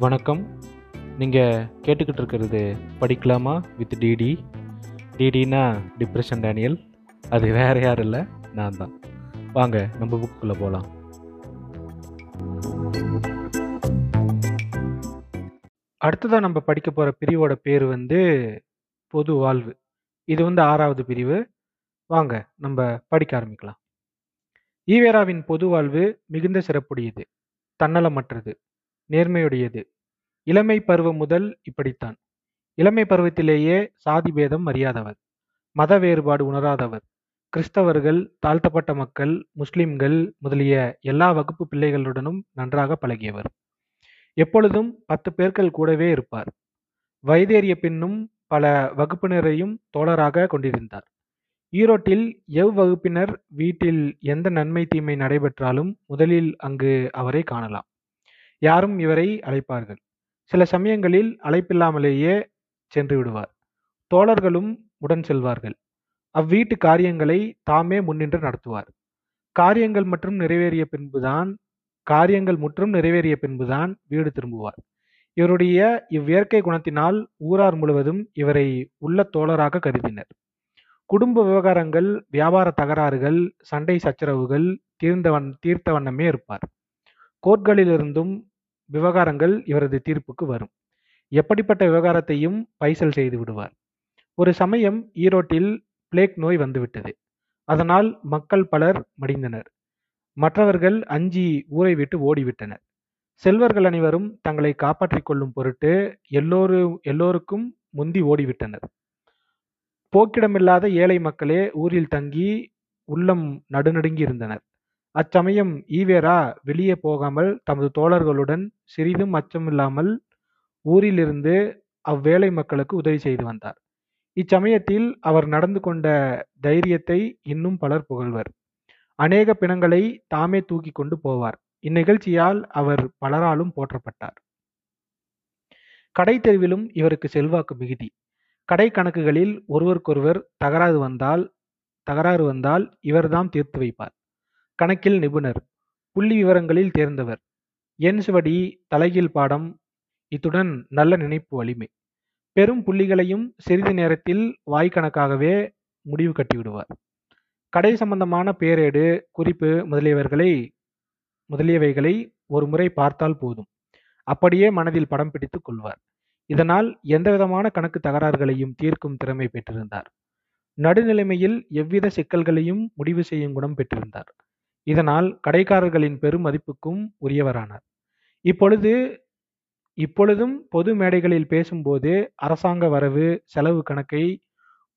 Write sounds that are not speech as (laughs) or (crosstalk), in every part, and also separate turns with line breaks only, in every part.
வணக்கம். நீங்கள் கேட்டுக்கிட்டு இருக்கிறது படிக்கலாமா வித் டிடி? டிடினா டிப்ரெஷன் டேனியல். அது வேறு யாரும் இல்லை நான் தான். வாங்க நம்ம புக்குள்ளே போகலாம் அடுத்ததாக நம்ம படிக்க போகிற பிரிவோட பேர் வந்து பொது வாழ்வு. இது வந்து ஆறாவது பிரிவு. வாங்க நம்ம படிக்க ஆரம்பிக்கலாம். ஈவேராவின் பொது வாழ்வு மிகுந்த சிறப்புடையது தன்னலமற்றது நேர்மையுடையது இளமை பருவம் முதல் இப்படித்தான். இளமை பருவத்திலேயே சாதி பேதம் அறியாதவர். மத வேறுபாடு உணராதவர். கிறிஸ்தவர்கள் தாழ்த்தப்பட்ட மக்கள் முஸ்லிம்கள் முதலிய எல்லா வகுப்பு பிள்ளைகளுடனும் நன்றாக பழகியவர். எப்பொழுதும் பத்து பேர்கள் கூடவே இருப்பார். வயதேறிய பின்னும் பல வகுப்பினரையும் தோழராக கொண்டிருந்தார். ஈரோட்டில் எவ் வகுப்பினர் வீட்டில் எந்த நன்மை தீமை நடைபெற்றாலும் முதலில் அங்கு அவரை காணலாம். யாரும் இவரை அழைப்பார்கள். சில சமயங்களில் அழைப்பில்லாமலேயே சென்று விடுவார். தோழர்களும் உடன் செல்வார்கள். அவ்வீட்டு காரியங்களை தாமே முன்னின்று நடத்துவார். காரியங்கள் மற்றும் நிறைவேறிய பின்புதான் காரியங்கள் முற்றும் நிறைவேறிய பின்புதான் வீடு திரும்புவார். இவருடைய இவ்வியற்கை குணத்தினால் ஊரார் முழுவதும் இவரை உள்ள தோழராக கருதினர். குடும்ப விவகாரங்கள் வியாபார தகராறுகள் சண்டை சச்சரவுகள் தீர்ந்தவன் தீர்த்த வண்ணமே இருப்பார். கோர்ட்களிலிருந்தும் விவகாரங்கள் இவரது தீர்ப்புக்கு வரும். எப்படிப்பட்ட விவகாரத்தையும் பைசல் செய்து விடுவார். ஒரு சமயம் ஈரோட்டில் பிளேக் நோய் வந்துவிட்டது. அதனால் மக்கள் பலர் மடிந்தனர். மற்றவர்கள் அஞ்சி ஊரை விட்டு ஓடிவிட்டனர். செல்வர்கள் அனைவரும் தங்களை காப்பாற்றிக் கொள்ளும் பொருட்டு எல்லோரு எல்லோருக்கும் முந்தி ஓடிவிட்டனர். போக்கிடமில்லாத ஏழை மக்களே ஊரில் தங்கி உள்ளம் நடுநடுங்கி இருந்தனர். அச்சமயம் ஈவேரா வெளியே போகாமல் தமது தோழர்களுடன் சிறிதும் அச்சமில்லாமல் ஊரிலிருந்து அவ்வேளை மக்களுக்கு உதவி செய்து வந்தார். இச்சமயத்தில் அவர் நடந்து கொண்ட தைரியத்தை இன்னும் பலர் புகழ்வர். அநேக பிணங்களை தாமே தூக்கி கொண்டு போவார். இந்நிகழ்ச்சியால் அவர் பலராலும் போற்றப்பட்டார். கடை தெருவிலும் இவருக்கு செல்வாக்கு மிகுதி. கடை கணக்குகளில் ஒருவருக்கொருவர் தகராறு வந்தால் தகராறு வந்தால் இவர்தாம் தீர்த்து வைப்பார். கணக்கில் நிபுணர் புள்ளி விவரங்களில் தேர்ந்தவர். எண் சுவடி தலைகீழ் பாடம் இத்துடன் நல்ல நினைப்பு வலிமை. பெரும் புள்ளிகளையும் சிறிது நேரத்தில் வாய்க்கணக்காகவே முடிவு கட்டிவிடுவார். கடை சம்பந்தமான பேரேடு குறிப்பு முதலியவர்களை முதலியவைகளை ஒரு முறை பார்த்தால் போதும். அப்படியே மனதில் படம் பிடித்துக் கொள்வார். இதனால் எந்தவிதமான கணக்கு தகராறுகளையும் தீர்க்கும் திறமை பெற்றிருந்தார். நடுநிலைமையில் எவ்வித சிக்கல்களையும் முடிவு செய்யும் குணம் பெற்றிருந்தார். இதனால் கடைக்காரர்களின் பெரும் மதிப்புக்கும் உரியவரானார். இப்பொழுது இப்பொழுதும் பொது மேடைகளில் பேசும்போது அரசாங்க வரவு செலவு கணக்கை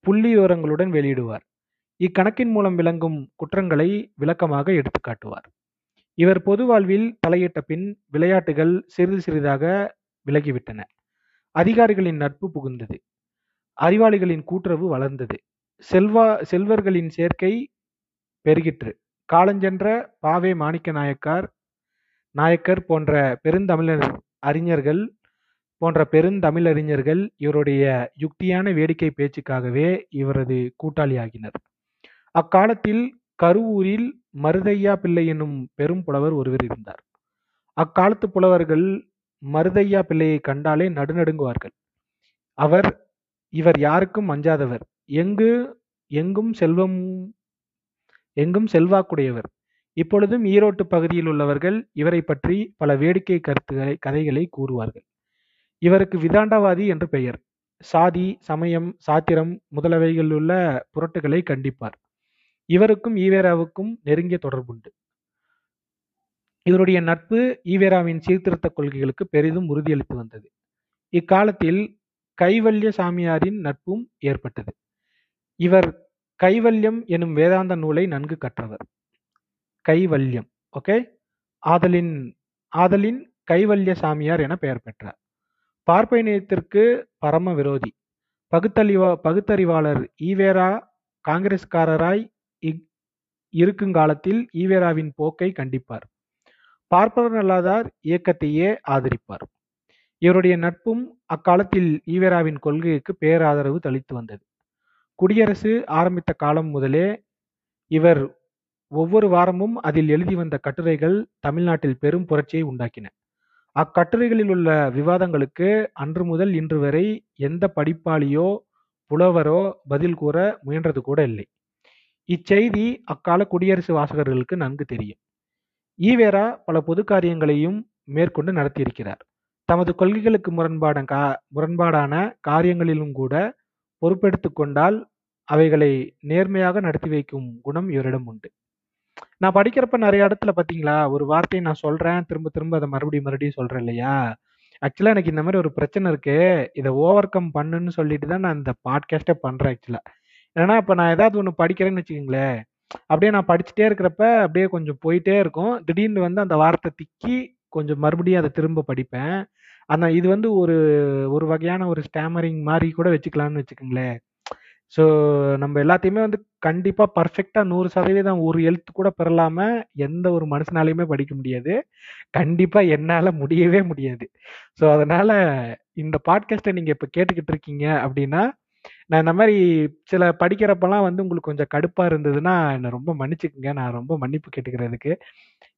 புள்ளி விவரங்களுடன் வெளியிடுவார். இக்கணக்கின் மூலம் விளங்கும் குற்றங்களை விளக்கமாக எடுத்துக்காட்டுவார் இவர் பொது வாழ்வில் தலையிட்ட பின் விளையாட்டுகள் சிறிது சிறிதாக விலகிவிட்டன. அதிகாரிகளின் நட்பு புகுந்தது. அறிவாளிகளின் கூட்டுறவு வளர்ந்தது. செல்வா செல்வர்களின் சேர்க்கை பெருகிற்று. காலஞ்சென்ற பாவே மாணிக்க நாயக்கார் நாயக்கர் போன்ற பெருந்தமிழர் அறிஞர்கள் போன்ற பெருந்தமிழறிஞர்கள் இவருடைய யுக்தியான வேடிக்கை பேச்சுக்காகவே இவரது கூட்டாளியாகினர். அக்காலத்தில் கருவூரில் மருதையா பிள்ளை என்னும் பெரும் புலவர் ஒருவர் இருந்தார். அக்காலத்து புலவர்கள் மருதையா பிள்ளையை கண்டாலே நடுநடுங்குவார்கள். அவர் இவர் யாருக்கும் அஞ்சாதவர். எங்கு எங்கும் செல்வம் எங்கும் செல்வாக்குடையவர். இப்பொழுதும் ஈரோட்டு பகுதியில் உள்ளவர்கள் இவரை பற்றி பல வேடிக்கை கருத்துக்களை கதைகளை கூறுவார்கள். இவருக்கு விதாண்டவாதி என்று பெயர். சாதி சமயம் சாத்திரம் முதலவைகளிலுள்ள புரட்டுகளை கண்டிப்பார். இவருக்கும் ஈவேராவுக்கும் நெருங்கிய தொடர்புண்டு. இவருடைய நட்பு ஈவேராவின் சீர்திருத்த கொள்கைகளுக்கு பெரிதும் உறுதியளித்து வந்தது. இக்காலத்தில் கைவல்ய சாமியாரின் நட்பும் ஏற்பட்டது. இவர் கைவல்யம் எனும் வேதாந்த நூலை நன்கு கற்றவர். கைவல்யம் ஓகே ஆதலின் ஆதலின் கைவல்ய சாமியார் என பெயர் பெற்றார். பார்ப்பனியத்திற்கு பரம விரோதி. பகுத்தறிவா பகுத்தறிவாளர் ஈவேரா காங்கிரஸ்காரராய் இருக்குங்காலத்தில் ஈவேராவின் போக்கை கண்டிப்பார். பார்ப்பனர் அல்லாதார் இயக்கத்தையே ஆதரிப்பார். இவருடைய நட்பும் அக்காலத்தில் ஈவேராவின் கொள்கைக்கு பேராதரவு தளித்து வந்தது. குடியரசு ஆரம்பித்த காலம் முதலே இவர் ஒவ்வொரு வாரமும் அதில் எழுதி வந்த கட்டுரைகள் தமிழ்நாட்டில் பெரும் புரட்சியை உண்டாக்கின. அக்கட்டுரைகளில் உள்ள விவாதங்களுக்கு அன்று முதல் இன்று வரை எந்த படிப்பாளியோ புலவரோ பதில் கூற முயன்றது கூட இல்லை. இச்செய்தி அக்கால குடியரசு வாசகர்களுக்கு நன்கு தெரியும். ஈவேரா பல பொது காரியங்களையும் மேற்கொண்டு நடத்தியிருக்கிறார். தமது கொள்கைகளுக்கு முரண்பாட கா முரண்பாடான காரியங்களிலும் கூட பொறுப்பெடுத்துக் கொண்டால் அவைகளை நேர்மையாக நடத்தி வைக்கும் குணம் இவரிடம் உண்டு. நான் படிக்கிறப்ப நிறைய இடத்துல பார்த்தீங்களா ஒரு வார்த்தையை நான் சொல்றேன் திரும்ப திரும்ப அதை மறுபடியும் மறுபடியும் சொல்றேன் இல்லையா? ஆக்சுவலாக எனக்கு இந்த மாதிரி ஒரு பிரச்சனை இருக்கு இதை ஓவர் கம் பண்ணுன்னு சொல்லிட்டு தான் நான் இந்த பாட்காஸ்டே பண்ணுறேன் ஆக்சுவலாக ஏன்னா இப்போ நான் ஏதாவது ஒன்று படிக்கிறேன்னு வச்சுக்கோங்களேன் அப்படியே நான் படிச்சுட்டே இருக்கிறப்ப அப்படியே கொஞ்சம் போயிட்டே இருக்கும். திடீர்னு வந்து அந்த வார்த்தை திக்கி கொஞ்சம் மறுபடியும் அதை திரும்ப படிப்பேன். ஆனால் இது வந்து ஒரு ஒரு வகையான ஒரு ஸ்டாமரிங் மாதிரி கூட வச்சுக்கலாம்னு வச்சுக்கோங்களேன். ஸோ நம்ம எல்லாத்தையுமே வந்து கண்டிப்பாக பர்ஃபெக்டாக நூறு சதவீதம் ஒரு எழுத்து கூட பெறலாமல் எந்த ஒரு மனுஷனாலையுமே படிக்க முடியாது. கண்டிப்பாக என்னால் முடியவே முடியாது. ஸோ அதனால் இந்த பாட்காஸ்ட்டை நீங்கள் இப்போ கேட்டுக்கிட்டு இருக்கீங்க அப்படின்னா நான் இந்த மாதிரி சில படிக்கிறப்பெல்லாம் வந்து உங்களுக்கு கொஞ்சம் கடுப்பாக இருந்ததுன்னா என்னை ரொம்ப மன்னிச்சுக்குங்க. நான் ரொம்ப மன்னிப்பு கேட்டுக்கிறதுக்கு.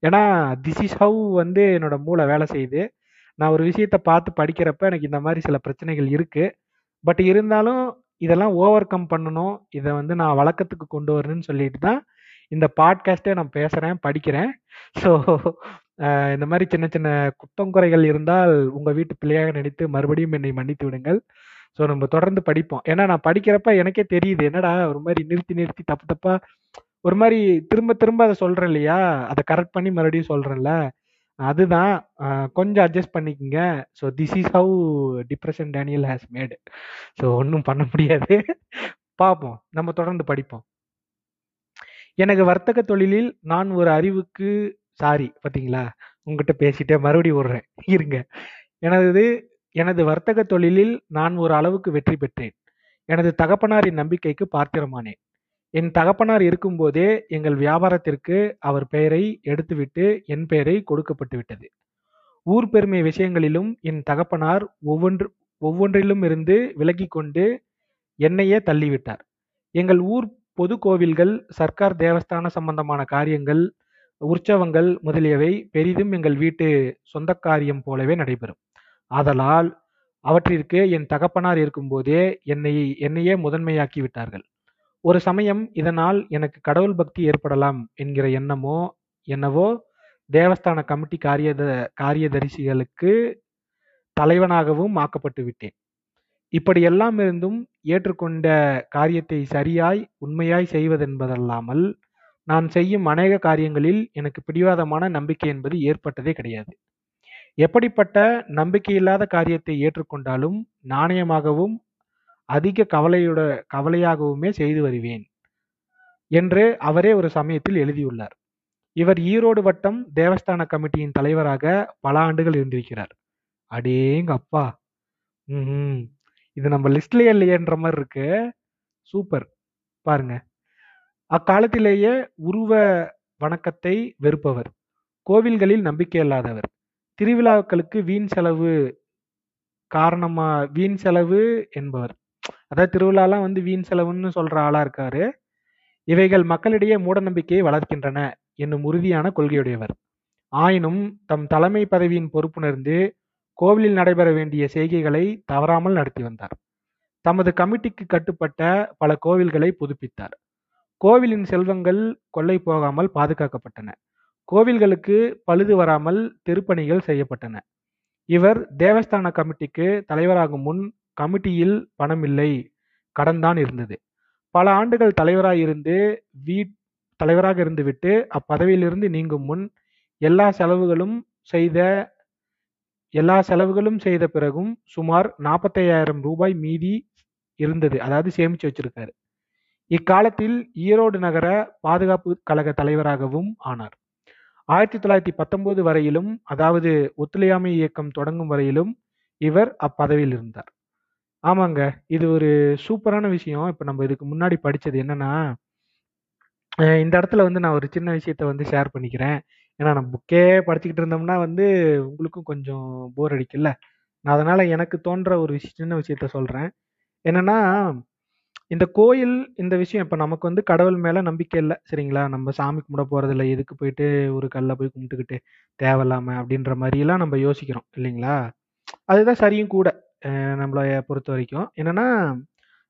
ஏன்னா திஸ் இஸ் ஹவு வந்து என்னோட மூளை வேலை செய்யுது. நான் ஒரு விஷயத்த பார்த்து படிக்கிறப்ப எனக்கு இந்த மாதிரி சில பிரச்சனைகள் இருக்குது பட் இருந்தாலும் இதெல்லாம் ஓவர் கம் பண்ணணும். இதை வந்து நான் வழக்கத்துக்கு கொண்டு வரணும்னு சொல்லிட்டு தான் இந்த பாட்காஸ்ட்டே நான் பேசுகிறேன் படிக்கிறேன். ஸோ இந்த மாதிரி சின்ன சின்ன குத்தம் குறைகள் இருந்தால் உங்கள் வீட்டு பிள்ளையாக நினைத்து மறுபடியும் என்னை மன்னித்து விடுங்கள். ஸோ நம்ம தொடர்ந்து படிப்போம். ஏன்னா நான் படிக்கிறப்ப எனக்கே தெரியுது என்னடா ஒரு மாதிரி நிறுத்தி நிறுத்தி தப்பு தப்பாக ஒரு மாதிரி திரும்ப திரும்ப அதை சொல்கிறேன் இல்லையா? அதை கரெக்ட் பண்ணி மறுபடியும் சொல்கிறேன்ல அதுதான் கொஞ்சம் அட்ஜஸ்ட் பண்ணிக்கங்க. So this is how depression Daniel has made so ஒன்றும் பண்ண முடியாது. பார்ப்போம் நம்ம தொடர்ந்து படிப்போம். எனக்கு வர்த்தக தொழிலில் நான் ஒரு அறிவுக்கு சாரி பாத்தீங்களா? உங்ககிட்ட பேசிட்டே மறுபடியும் விடுறேன் இருங்க. எனது எனது வர்த்தக தொழிலில் நான் ஒரு அளவுக்கு வெற்றி பெற்றேன். எனது தகப்பனாரின் நம்பிக்கைக்கு பார்த்திரமானேன் என் தகப்பனார் இருக்கும்போதே எங்கள் வியாபாரத்திற்கு அவர் பெயரை எடுத்துவிட்டு என் பெயரை கொடுக்கப்பட்டுவிட்டது ஊர் பெருமை விஷயங்களிலும் என் தகப்பனார் ஒவ்வொன்று ஒவ்வொன்றிலும் இருந்து விலகிக் கொண்டு என்னையே தள்ளிவிட்டார். எங்கள் ஊர் பொது கோவில்கள் சர்க்கார் தேவஸ்தான சம்பந்தமான காரியங்கள் உற்சவங்கள் முதலியவை பெரிதும் எங்கள் வீட்டு சொந்த காரியம் போலவே நடைபெறும். ஆதலால் அவற்றிற்கு என் தகப்பனார் இருக்கும்போதே என்னை என்னையே முதன்மையாக்கி விட்டார்கள். ஒரு சமயம் இதனால் எனக்கு கடவுள் பக்தி ஏற்படலாம் என்கிற எண்ணமோ என்னவோ தேவஸ்தான கமிட்டி காரியத காரியதரிசிகளுக்கு தலைவனாகவும் ஆக்கப்பட்டு விட்டேன். இப்படி எல்லாம் இருந்தும் ஏற்றுக்கொண்ட காரியத்தை சரியாய் உண்மையாய் செய்வதென்பதல்லாமல் நான் செய்யும் அநேக காரியங்களில் எனக்கு பிடிவாதமான நம்பிக்கை என்பது ஏற்பட்டதே கிடையாது. எப்படிப்பட்ட நம்பிக்கையில்லாத காரியத்தை ஏற்றுக்கொண்டாலும் நாணயமாகவும் அதிக கவலையோட கவலையாகவுமே செய்து வருவேன் என்று அவரே ஒரு சமயத்தில் எழுதியுள்ளார். இவர் ஈரோடு வட்டம் தேவஸ்தான கமிட்டியின் தலைவராக பல ஆண்டுகள் இருந்திருக்கிறார். அடேங்க அப்பா! ம் இது நம்ம லிஸ்ட்லயே இல்லையேன்ற மாதிரி இருக்கு. சூப்பர். பாருங்க. அக்காலத்திலேயே உருவ வணக்கத்தை வெறுப்பவர். கோவில்களில் நம்பிக்கை இல்லாதவர். திருவிழாக்களுக்கு வீண் செலவு காரணமா வீண் செலவு என்பவர். அதாவது திருவிழாலாம் வந்து வீண் செலவுன்னு சொல்ற ஆளா இருக்காரு. இவைகள் மக்களிடையே மூட நம்பிக்கையை வளர்க்கின்றன என்னும் உறுதியான கொள்கையுடையவர். ஆயினும் தம் தலைமை பதவியின் பொறுப்புணர்ந்து கோவிலில் நடைபெற வேண்டிய செய்கைகளை தவறாமல் நடத்தி வந்தார். தமது கமிட்டிக்கு கட்டுப்பட்ட பல கோவில்களை புதுப்பித்தார். கோவிலின் செல்வங்கள் கொள்ளை போகாமல் பாதுகாக்கப்பட்டன. கோவில்களுக்கு பழுது வராமல் திருப்பணிகள் செய்யப்பட்டன. இவர் தேவஸ்தான கமிட்டிக்கு தலைவராகும் முன் கமிட்டியில் பணம் இல்லை. கடன்தான் இருந்தது. பல ஆண்டுகள் தலைவராக இருந்து வீட் தலைவராக இருந்துவிட்டு அப்பதவியிலிருந்து நீங்கும் முன் எல்லா செலவுகளும் செய்த எல்லா செலவுகளும் செய்த பிறகும் சுமார் நாற்பத்தையாயிரம் ரூபாய் மீதி இருந்தது. அதாவது சேமிச்சு வச்சிருக்காரு. இக்காலத்தில் ஈரோடு நகர பாதுகாப்பு கழக தலைவராகவும் ஆனார். ஆயிரத்தி தொள்ளாயிரத்தி பத்தொன்பது வரையிலும் அதாவது ஒத்துழையாமை இயக்கம் தொடங்கும் வரையிலும் இவர் அப்பதவியில் இருந்தார். ஆமாங்க இது ஒரு சூப்பரான விஷயம் இப்ப நம்ம இதுக்கு முன்னாடி படிச்சது என்னன்னா இந்த இடத்துல வந்து நான் ஒரு சின்ன விஷயத்த வந்து ஷேர் பண்ணிக்கிறேன் ஏன்னா நம்ம புக்கே படிச்சுக்கிட்டு இருந்தோம்னா வந்து உங்களுக்கும் கொஞ்சம் போர் அடிக்குல்ல நான் அதனால எனக்கு தோன்ற ஒரு விஷயம் சின்ன விஷயத்த சொல்றேன் என்னன்னா இந்த கோயில் இந்த விஷயம் இப்ப நமக்கு வந்து கடவுள் மேல நம்பிக்கை இல்ல. சரிங்களா? நம்ம சாமி கும்பிட போறதில்ல. எதுக்கு போயிட்டு ஒரு கல்ல போய் கும்பிட்டுக்கிட்டு தேவையில்லாம அப்படின்ற மாரியெல்லாம் நம்ம யோசிக்கிறோம் இல்லைங்களா? அதுதான் சரியும் கூட. அ பொறுத்த வரைக்கும் என்னன்னா,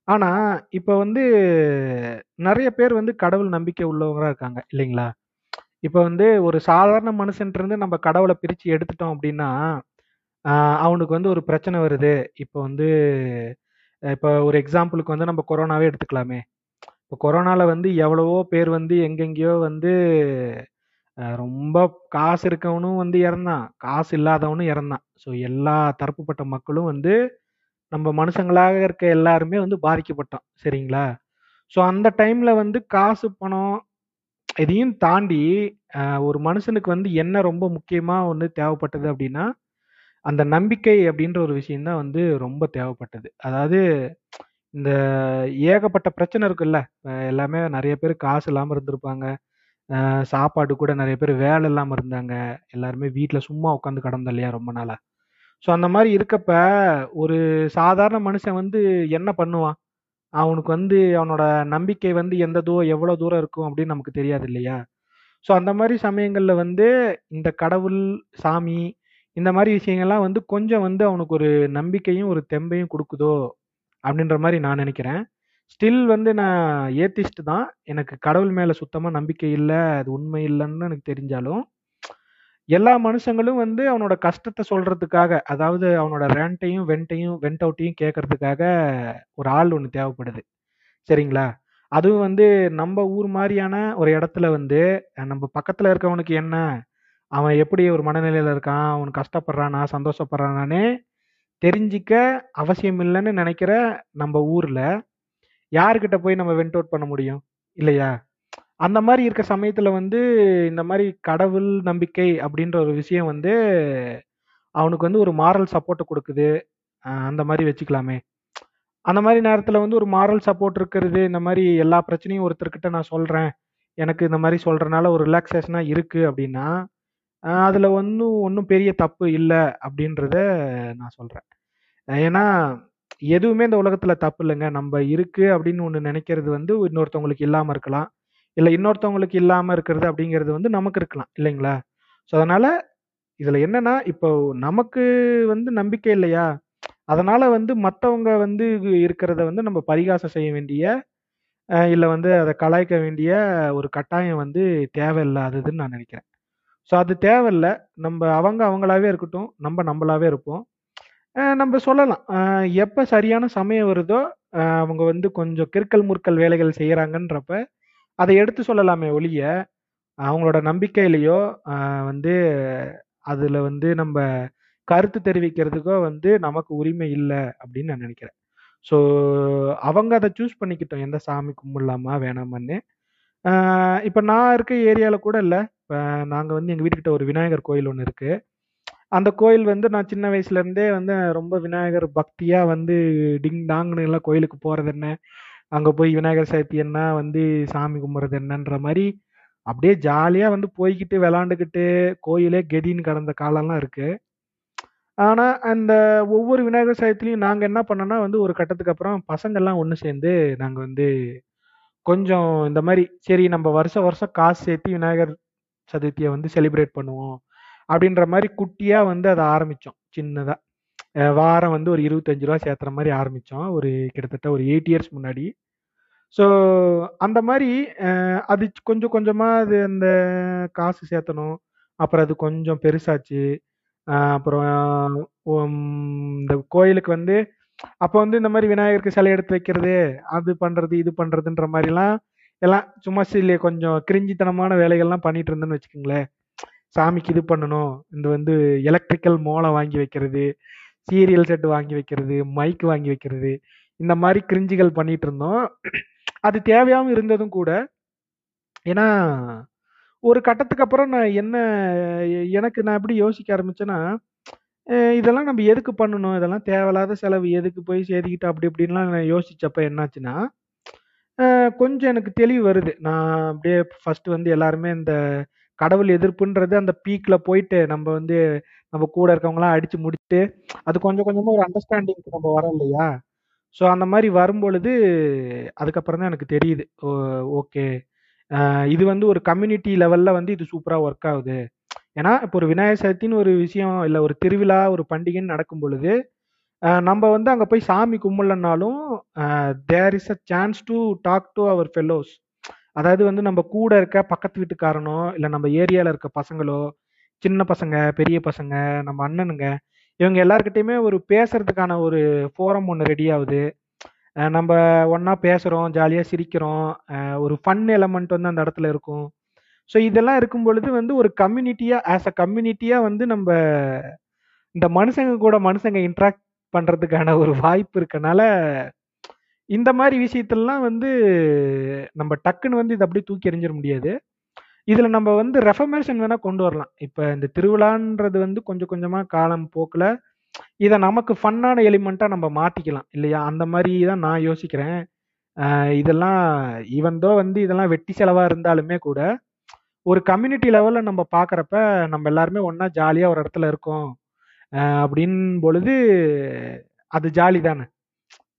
ஆனால் இப்போ வந்து நிறைய பேர் வந்து கடவுள் நம்பிக்கை உள்ளவங்களாக இருக்காங்க இல்லைங்களா? இப்போ வந்து ஒரு சாதாரண மனுஷன்ட்டருந்து நம்ம கடவுளை பிரித்து எடுத்துட்டோம் அப்படின்னா, அவனுக்கு வந்து ஒரு பிரச்சனை வருது. இப்போ வந்து இப்போ ஒரு எக்ஸாம்பிளுக்கு வந்து நம்ம கொரோனாவே எடுத்துக்கலாமே. இப்போ கொரோனாவில் வந்து எவ்வளவோ பேர் வந்து எங்கெங்கேயோ வந்து ரொம்ப காசு இருக்கவனும் வந்து இறந்தான். காசு இல்லாதவனும் இறந்தான். ஸோ எல்லா தரப்புப்பட்ட மக்களும் வந்து நம்ம மனுஷங்களாக இருக்க எல்லாருமே வந்து பாதிக்கப்பட்டோம். சரிங்களா? ஸோ அந்த டைமில் வந்து காசு, பணம் இதையும் தாண்டி ஒரு மனுஷனுக்கு வந்து என்ன ரொம்ப முக்கியமாக ஒன்று தேவைப்பட்டது அப்படின்னா, அந்த நம்பிக்கை அப்படின்ற ஒரு விஷயம் தான் வந்து ரொம்ப தேவைப்பட்டது. அதாவது இந்த ஏகப்பட்ட பிரச்சனை இருக்குல்ல. எல்லாமே நிறைய பேர் காசு இல்லாமல் இருந்திருப்பாங்க. சாப்பாடு கூட நிறைய பேர் வேலை இல்லாமல் இருந்தாங்க. எல்லாருமே வீட்டில் சும்மா உட்காந்து கிடந்தோம் இல்லையா ரொம்ப நாளாக ஸோ அந்த மாதிரி இருக்கப்ப, ஒரு சாதாரண மனுஷன் வந்து என்ன பண்ணுவான்? அவனுக்கு வந்து அவனோட நம்பிக்கை வந்து எந்த தூரம் எவ்வளோ தூரம் இருக்கும் அப்படின்னு நமக்கு தெரியாது இல்லையா? ஸோ அந்த மாதிரி சமயங்களில் வந்து இந்த கடவுள், சாமி இந்த மாதிரி விஷயங்கள்லாம் வந்து கொஞ்சம் வந்து அவனுக்கு ஒரு நம்பிக்கையும், ஒரு தெம்பையும் கொடுக்குதோ அப்படின்ற மாதிரி நான் நினைக்கிறேன் ஸ்டில் வந்து நான் ஏத்திஸ்ட் தான். எனக்கு கடவுள் மேலே சுத்தமாக நம்பிக்கை இல்லை அது உண்மை இல்லைன்னு எனக்கு தெரிஞ்சாலும், எல்லா மனுஷங்களும் வந்து அவனோட கஷ்டத்தை சொல்றதுக்காக, அதாவது அவனோட ரேண்ட்டையும், வென்ட்டையும் வெண்ட் அவுட்டையும் கேட்கறதுக்காக ஒரு ஆள் ஒன்று தேவைப்படுது. சரிங்களா? அதுவும் வந்து நம்ம ஊர் மாதிரியான ஒரு இடத்துல வந்து, நம்ம பக்கத்தில் இருக்கவனுக்கு என்ன? அவன் எப்படி ஒரு மனநிலையில் இருக்கான்? அவன் கஷ்டப்படுறானா? சந்தோஷப்படுறானானே தெரிஞ்சுக்க அவசியம் இல்லைன்னு நினைக்கிற நம்ம ஊரில் யார்கிட்ட போய் நம்ம வென்ட் அவுட் பண்ண முடியும்? இல்லையா? அந்த மாதிரி இருக்க சமயத்துல வந்து, இந்த மாதிரி கடவுள் நம்பிக்கை அப்படின்ற ஒரு விஷயம் வந்து, அவனுக்கு வந்து ஒரு மாரல் சப்போர்ட்டை கொடுக்குது அந்த மாதிரி வச்சுக்கலாமே. அந்த மாதிரி நேரத்தில் வந்து ஒரு மாரல் சப்போர்ட் இருக்கிறது, இந்த மாதிரி எல்லா பிரச்சனையும் ஒருத்தர்கிட்ட நான் சொல்கிறேன் எனக்கு இந்த மாதிரி சொல்கிறனால ஒரு ரிலாக்ஸேஷனாக இருக்குது அப்படின்னா, அதில் ஒன்றும் ஒன்றும் பெரிய தப்பு இல்லை அப்படின்றத நான் சொல்கிறேன் ஏன்னா, எதுவுமே இந்த உலகத்தில் தப்பு இல்லைங்க நம்ம இருக்கு அப்படின்னு ஒன்று நினைக்கிறது வந்து இன்னொருத்தவங்களுக்கு இல்லாமல் இருக்கலாம். இல்லை இன்னொருத்தவங்களுக்கு இல்லாமல் இருக்கிறது அப்படிங்கிறது வந்து நமக்கு இருக்கலாம். இல்லைங்களா? ஸோ அதனால் இதில் என்னன்னா, இப்போ நமக்கு வந்து நம்பிக்கை இல்லையா? அதனால் வந்து மற்றவங்க வந்து இருக்கிறத வந்து நம்ம பரிகாசம் செய்ய வேண்டிய, இல்லை வந்து அதை கலாய்க்க வேண்டிய ஒரு கட்டாயம் வந்து தேவையில்லாததுன்னு நான் நினைக்கிறேன் ஸோ அது தேவையில்ல. நம்ம அவங்க அவங்களாவே இருக்கட்டும். நம்ம நம்மளாவே இருப்போம். நம்ம சொல்லலாம். எப்போ எப்ப சரியான சமயம் வருதோ, அவங்க வந்து கொஞ்சம் கிறுக்கல், முறுக்கல் வேலைகள் செய்கிறாங்கன்றப்ப அதை எடுத்து சொல்லலாமே ஒழிய, அவங்களோட நம்பிக்கையிலையோ வந்து அதுல வந்து நம்ம கருத்து தெரிவிக்கிறதுக்கோ வந்து நமக்கு உரிமை இல்லை அப்படின்னு நான் நினைக்கிறேன் ஸோ அவங்க அதை சூஸ் பண்ணிக்கிட்டோம் எந்த சாமி கும்பிடலாமா, வேணாமான்னு. இப்போ நான் இருக்க ஏரியாவில் கூட இல்லை இப்போ நாங்கள் வந்து எங்கள் வீட்டுக்கிட்ட ஒரு விநாயகர் கோயில் ஒன்று இருக்குது அந்த கோயில் வந்து நான் சின்ன வயசுல இருந்தே வந்து ரொம்ப விநாயகர் பக்தியா வந்து டிங் டாங்னு எல்லாம் கோயிலுக்கு போறது என்ன, அங்க போய் விநாயகர் சதுர்த்தி என்ன வந்து சாமி கும்பிட்றது என்னன்ற மாதிரி அப்படியே ஜாலியா வந்து போய்க்கிட்டு, விளாண்டுக்கிட்டு கோயிலே கெதின்னு கடந்த காலம்லாம் இருக்கு. ஆனா, அந்த ஒவ்வொரு விநாயகர் சதுர்த்திலையும் நாங்க என்ன பண்ணோம்னா வந்து ஒரு கட்டத்துக்கு அப்புறம் பசங்கள்லாம் ஒன்று சேர்ந்து, நாங்க வந்து கொஞ்சம் இந்த மாதிரி சரி நம்ம வருஷம் வருஷம் காசு சேர்த்து விநாயகர் சதுர்த்தியை வந்து செலிப்ரேட் பண்ணுவோம். அப்படின்ற மாதிரி குட்டியாக வந்து அதை ஆரம்பித்தோம் சின்னதாக வாரம் வந்து ஒரு இருபத்தஞ்சு ரூபா சேர்த்துற மாதிரி ஆரம்பித்தோம் ஒரு கிட்டத்தட்ட ஒரு எயிட் இயர்ஸ் முன்னாடி. ஸோ அந்த மாதிரி அது கொஞ்சம் கொஞ்சமாக அது அந்த காசு சேர்த்தணும். அப்புறம் அது கொஞ்சம் பெருசாச்சு. அப்புறம் இந்த கோயிலுக்கு வந்து அப்போ வந்து இந்த மாதிரி விநாயகருக்கு சிலை எடுத்து வைக்கிறது, அது பண்ணுறது இது பண்ணுறதுன்ற மாதிரிலாம் எல்லாம் சும்மா சில கொஞ்சம் கிரிஞ்சித்தனமான வேலைகள்லாம் பண்ணிட்டு இருந்தேன்னு வச்சுக்கோங்களேன் சாமிக்கு இது பண்ணணும். இந்த வந்து எலக்ட்ரிக்கல் மோளம் வாங்கி வைக்கிறது, சீரியல் செட் வாங்கி வைக்கிறது, மைக் வாங்கி வைக்கிறது, இந்த மாதிரி கிரிஞ்சுகள் பண்ணிட்டு இருந்தோம். அது தேவையாகவும் இருந்ததும் கூட. ஏன்னா, ஒரு கட்டத்துக்கு அப்புறம் நான் என்ன எனக்கு நான் எப்படி யோசிக்க ஆரம்பிச்சேன்னா, இதெல்லாம் நம்ம எதுக்கு பண்ணணும்? இதெல்லாம் தேவையில்லாத செலவு. எதுக்கு போய் சேர்த்துக்கிட்டோம் அப்படி இப்படின்லாம் நான் யோசிச்சப்ப என்னாச்சுன்னா, கொஞ்சம் எனக்கு தெளிவு வருது. நான் அப்படியே ஃபர்ஸ்ட் வந்து எல்லாருமே இந்த கடவுள் எதிர்ப்புன்றது அந்த பீக்ல போயிட்டு, நம்ம வந்து நம்ம கூட இருக்கவங்கலாம் அடிச்சு முடிச்சுட்டு, அது கொஞ்சம் கொஞ்சமா ஒரு அண்டர்ஸ்டாண்டிங்க்கு நம்ம வரோம் இல்லையா? ஸோ அந்த மாதிரி வரும்பொழுது அதுக்கப்புறம் தான் எனக்கு தெரியுது. ஓ ஓகே இது வந்து ஒரு கம்யூனிட்டி லெவலில் வந்து இது சூப்பராக ஒர்க் ஆகுது. ஏன்னா இப்போ ஒரு விநாயகர் சதுர்த்தின்னு ஒரு விஷயம் இல்லை ஒரு திருவிழா ஒரு பண்டிகைன்னு நடக்கும் பொழுது நம்ம வந்து அங்கே போய் சாமி கும்பிடலனாலும் there is a chance to talk to our fellows அதாவது வந்து நம்ம கூட இருக்க பக்கத்து வீட்டுக்காரனோ இல்லை நம்ம ஏரியாவில் இருக்க பசங்களோ சின்ன பசங்க பெரிய பசங்க நம்ம அண்ணனுங்க இவங்க எல்லாருக்கிட்டையுமே ஒரு பேசுறதுக்கான ஒரு ஃபோரம் ஒன்று ரெடி ஆகுது. நம்ம ஒன்றா பேசுகிறோம் ஜாலியாக சிரிக்கிறோம். ஒரு ஃபன் எலமெண்ட் வந்து அந்த இடத்துல இருக்கும். ஸோ இதெல்லாம் இருக்கும் பொழுது வந்து ஒரு கம்யூனிட்டியாக ஆஸ் அ கம்யூனிட்டியாக வந்து நம்ம இந்த மனுஷங்க கூட மனுஷங்க இன்ட்ராக்ட் பண்ணுறதுக்கான ஒரு வாய்ப்பு இருக்கனால இந்த மாதிரி விஷயத்தெல்லாம் வந்து நம்ம டக்குன்னு வந்து இதை அப்படியே தூக்கி எறிஞ்சிட முடியாது. இதில் நம்ம வந்து ரெஃபர்மேஷன் வேணால் கொண்டு வரலாம். இப்போ இந்த திருவிழான்றது வந்து கொஞ்சம் கொஞ்சமாக காலம் போக்கில் இதை நமக்கு ஃபன்னான எலிமெண்ட்டாக நம்ம மாற்றிக்கலாம் இல்லையா? அந்த மாதிரி தான் நான் யோசிக்கிறேன். இதெல்லாம் ஈவன் தோ வந்து இதெல்லாம் வெட்டி செலவாக இருந்தாலுமே கூட ஒரு கம்யூனிட்டி லெவலில் நம்ம பார்க்குறப்ப நம்ம எல்லாருமே ஒன்றா ஜாலியாக ஒரு இடத்துல இருக்கோம் அப்படின் பொழுது அது ஜாலி தானே.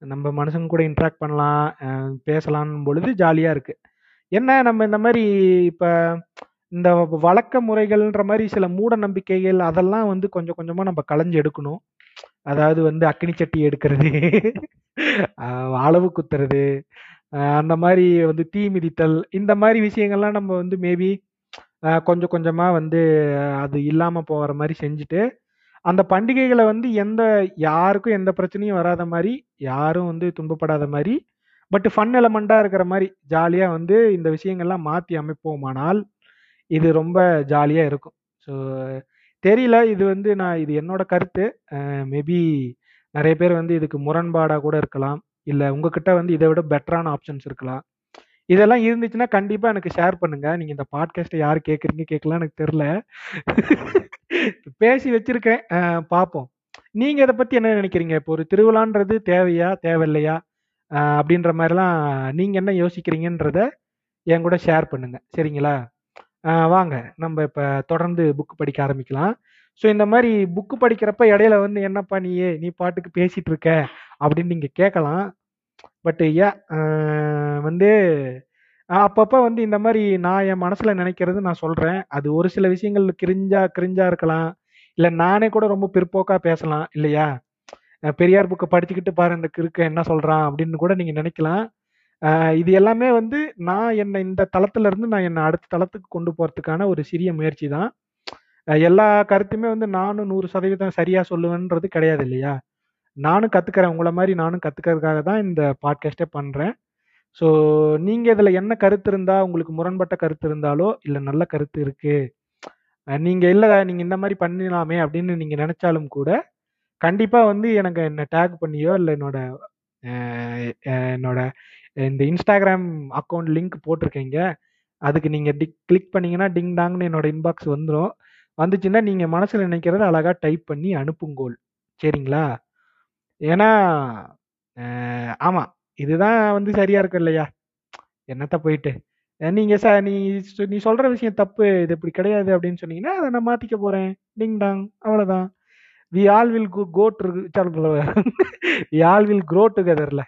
நம்ம மனுஷங்க கூட இன்ட்ராக்ட் பண்ணலாம் பேசலாம்னு பேசலாம் பொழுது ஜாலியாக இருக்குது என்ன நம்ம இந்த மாதிரி இப்போ இந்த வழக்க முறைகள்ன்ற மாதிரி சில மூட நம்பிக்கைகள் அதெல்லாம் வந்து கொஞ்சம் கொஞ்சமாக நம்ம களைஞ்சு எடுக்கணும். அதாவது வந்து அக்னி சட்டி எடுக்கிறது அளவு குத்துறது அந்த மாதிரி வந்து தீ மிதித்தல் இந்த மாதிரி விஷயங்கள்லாம் நம்ம வந்து மேபி கொஞ்சம் கொஞ்சமாக வந்து அது இல்லாமல் போகிற மாதிரி செஞ்சுட்டு அந்த பண்டிகைகளை வந்து எந்த யாருக்கும் எந்த பிரச்சனையும் வராத மாதிரி யாரும் வந்து துன்பப்படாத மாதிரி பட் ஃபன் எலமெண்டா இருக்கிற மாதிரி ஜாலியாக வந்து இந்த விஷயங்கள்லாம் மாற்றி அமைப்போமானால் இது ரொம்ப ஜாலியாக இருக்கும். ஸோ தெரியல இது வந்து நான் இது என்னோட கருத்து. மேபி நிறைய பேர் வந்து இதுக்கு முரண்பாடாக கூட இருக்கலாம். இல்லை உங்ககிட்ட வந்து இதை விட பெட்டரான ஆப்ஷன்ஸ் இருக்கலாம். இதெல்லாம் இருந்துச்சுன்னா கண்டிப்பாக எனக்கு ஷேர் பண்ணுங்கள் நீங்கள் இந்த பாட்காஸ்ட்டை யார் கேட்குறீங்க கேட்கலாம் எனக்கு தெரில பேசி வச்சிருக்கேன். பார்ப்போம் நீங்க இதை பத்தி என்ன நினைக்கிறீங்க? இப்போ ஒரு திருவிழான்றது தேவையா தேவையில்லையா? அப்படின்ற மாதிரிலாம் நீங்க என்ன யோசிக்கிறீங்கன்றத என் கூட ஷேர் பண்ணுங்க. சரிங்களா? வாங்க. நம்ம இப்ப தொடர்ந்து புக் படிக்க ஆரம்பிக்கலாம். ஸோ இந்த மாதிரி புக்கு படிக்கிறப்ப இடையில வந்து என்னப்பா நீ நீ பாட்டுக்கு பேசிட்டு இருக்க அப்படின்னு நீங்க கேட்கலாம் பட் ஏ வந்து அப்பப்போ வந்து இந்த மாதிரி நான் என் மனசில் நினைக்கிறது நான் சொல்கிறேன் அது ஒரு சில விஷயங்கள் கிரிஞ்சா கிரிஞ்சா இருக்கலாம். இல்லை நானே கூட ரொம்ப பிற்போக்காக பேசலாம் இல்லையா? பெரியார் புக்கை படிச்சுக்கிட்டு பாரு இந்த கிறுக்க என்ன சொல்கிறான் அப்படின்னு கூட நீங்கள் நினைக்கலாம். இது எல்லாமே வந்து நான் என்னை இந்த தளத்துலேருந்து நான் என்னை அடுத்த தளத்துக்கு கொண்டு போகிறதுக்கான ஒரு சிறிய முயற்சி தான். எல்லா கருத்துமே வந்து நானும் நூறு சதவீதம் சரியாக சொல்லுவேன்றது கிடையாது இல்லையா? நானும் கற்றுக்கிறேன் உங்களை மாதிரி நானும் கற்றுக்கிறதுக்காக தான் இந்த பாட்காஸ்ட்டே பண்ணுறேன் ஸோ நீங்கள் இதில் என்ன கருத்து இருந்தால் உங்களுக்கு முரண்பட்ட கருத்து இருந்தாலோ இல்லை நல்ல கருத்து இருக்குது நீங்கள் இல்லை நீங்கள் இந்த மாதிரி பண்ணலாமே அப்படின்னு நீங்கள் நினச்சாலும் கூட கண்டிப்பாக வந்து எனக்கு என்னை டேக் பண்ணியோ இல்லை என்னோட என்னோட இந்த இன்ஸ்டாகிராம் அக்கௌண்ட் லிங்க் போட்டிருக்கீங்க அதுக்கு நீங்கள் டிக் கிளிக் பண்ணீங்கன்னா டிங் டாங்னு என்னோட இன்பாக்ஸ் வந்துடும் வந்துச்சுன்னா நீங்கள் மனசில் நினைக்கிறத அழகாக டைப் பண்ணி அனுப்புங்கோல். சரிங்களா? ஏன்னா ஆமாம் இதுதான் வந்து சரியா இருக்கும் இல்லையா? என்னத்த போயிட்டு? நீங்க சார் நீ நீ சொல்ற விஷயம் தப்பு இது இப்படி கிடையாது அப்படின்னு சொன்னீங்கன்னா அதை நான் மாத்திக்க போறேன். டிங் டாங் அவ்வளவுதான். We all will go to we all will grow டுகெதர்ல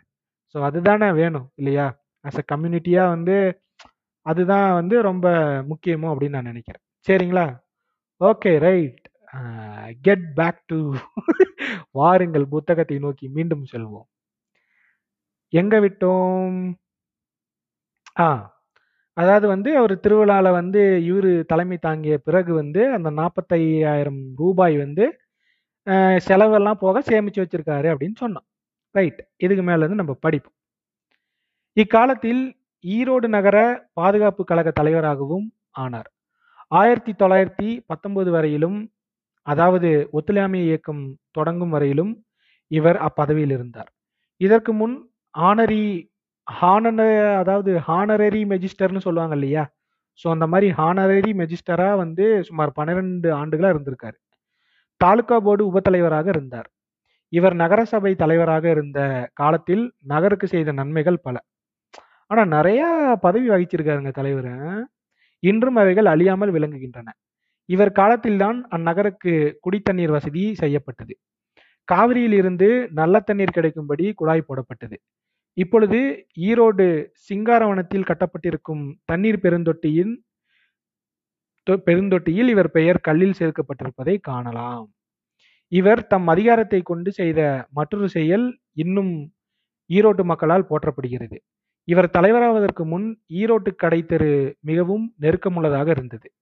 so அதுதானே வேணும் இல்லையா? அஸ் அ கம்யூனிட்டியாக வந்து அதுதான் வந்து ரொம்ப முக்கியமோ அப்படின்னு நான் நினைக்கிறேன். சரிங்களா? Okay right get back to வாருங்கள் புத்தகத்தை நோக்கி மீண்டும் செல்வோம். எங்க விட்டோம்? ஆ. அதாவது வந்து அவர் திருவிழாவில் வந்து இவரு தலைமை தாங்கிய பிறகு வந்து அந்த நாற்பத்தையாயிரம் ரூபாய் வந்து அஹ், செலவெல்லாம் போக சேமிச்சு வச்சிருக்காரு அப்படின்னு சொன்னோம் ரைட். இதுக்கு மேல இருந்து நம்ம படிப்போம். இக்காலத்தில் ஈரோடு நகர பாதுகாப்பு கழக தலைவராகவும் ஆனார். ஆயிரத்தி தொள்ளாயிரத்தி பத்தொன்பது வரையிலும் அதாவது ஒத்துழையாமை இயக்கம் தொடங்கும் வரையிலும் இவர் அப்பதவியில் இருந்தார். இதற்கு முன் ஆனரி ஹானன அதாவது ஹானரரி மெஜிஸ்டர்னு சொல்லுவாங்க இல்லையா? ஸோ அந்த மாதிரி ஹானரரி மெஜிஸ்டராக வந்து சுமார் பன்னிரெண்டு ஆண்டுகளாக இருந்திருக்காரு. தாலுகா போர்டு உபத்தலைவராக இருந்தார். இவர் நகரசபை தலைவராக இருந்த காலத்தில் நகருக்கு செய்த நன்மைகள் பல. ஆனால் நிறையா பதவி வகிச்சிருக்காருங்க தலைவர். இன்றும் அவைகள் அழியாமல் விளங்குகின்றன. இவர் காலத்தில்தான் அந்நகருக்கு குடித்தண்ணீர் வசதி செய்யப்பட்டது. காவிரியில் இருந்து நல்ல தண்ணீர் கிடைக்கும்படி குழாய் போடப்பட்டது. இப்பொழுது ஈரோடு சிங்காரவனத்தில் கட்டப்பட்டிருக்கும் தண்ணீர் பெருந்தொட்டியின் தொ- பெருந்தொட்டியில் இவர் பெயர் கல்லில் சேர்க்கப்பட்டிருப்பதை காணலாம். இவர் தம் அதிகாரத்தை கொண்டு செய்த மற்றொரு செயல் இன்னும் ஈரோட்டு மக்களால் போற்றப்படுகிறது. இவர் தலைவராவதற்கு முன் ஈரோட்டு கடைத்தெரு மிகவும் நெருக்கமுள்ளதாக இருந்தது.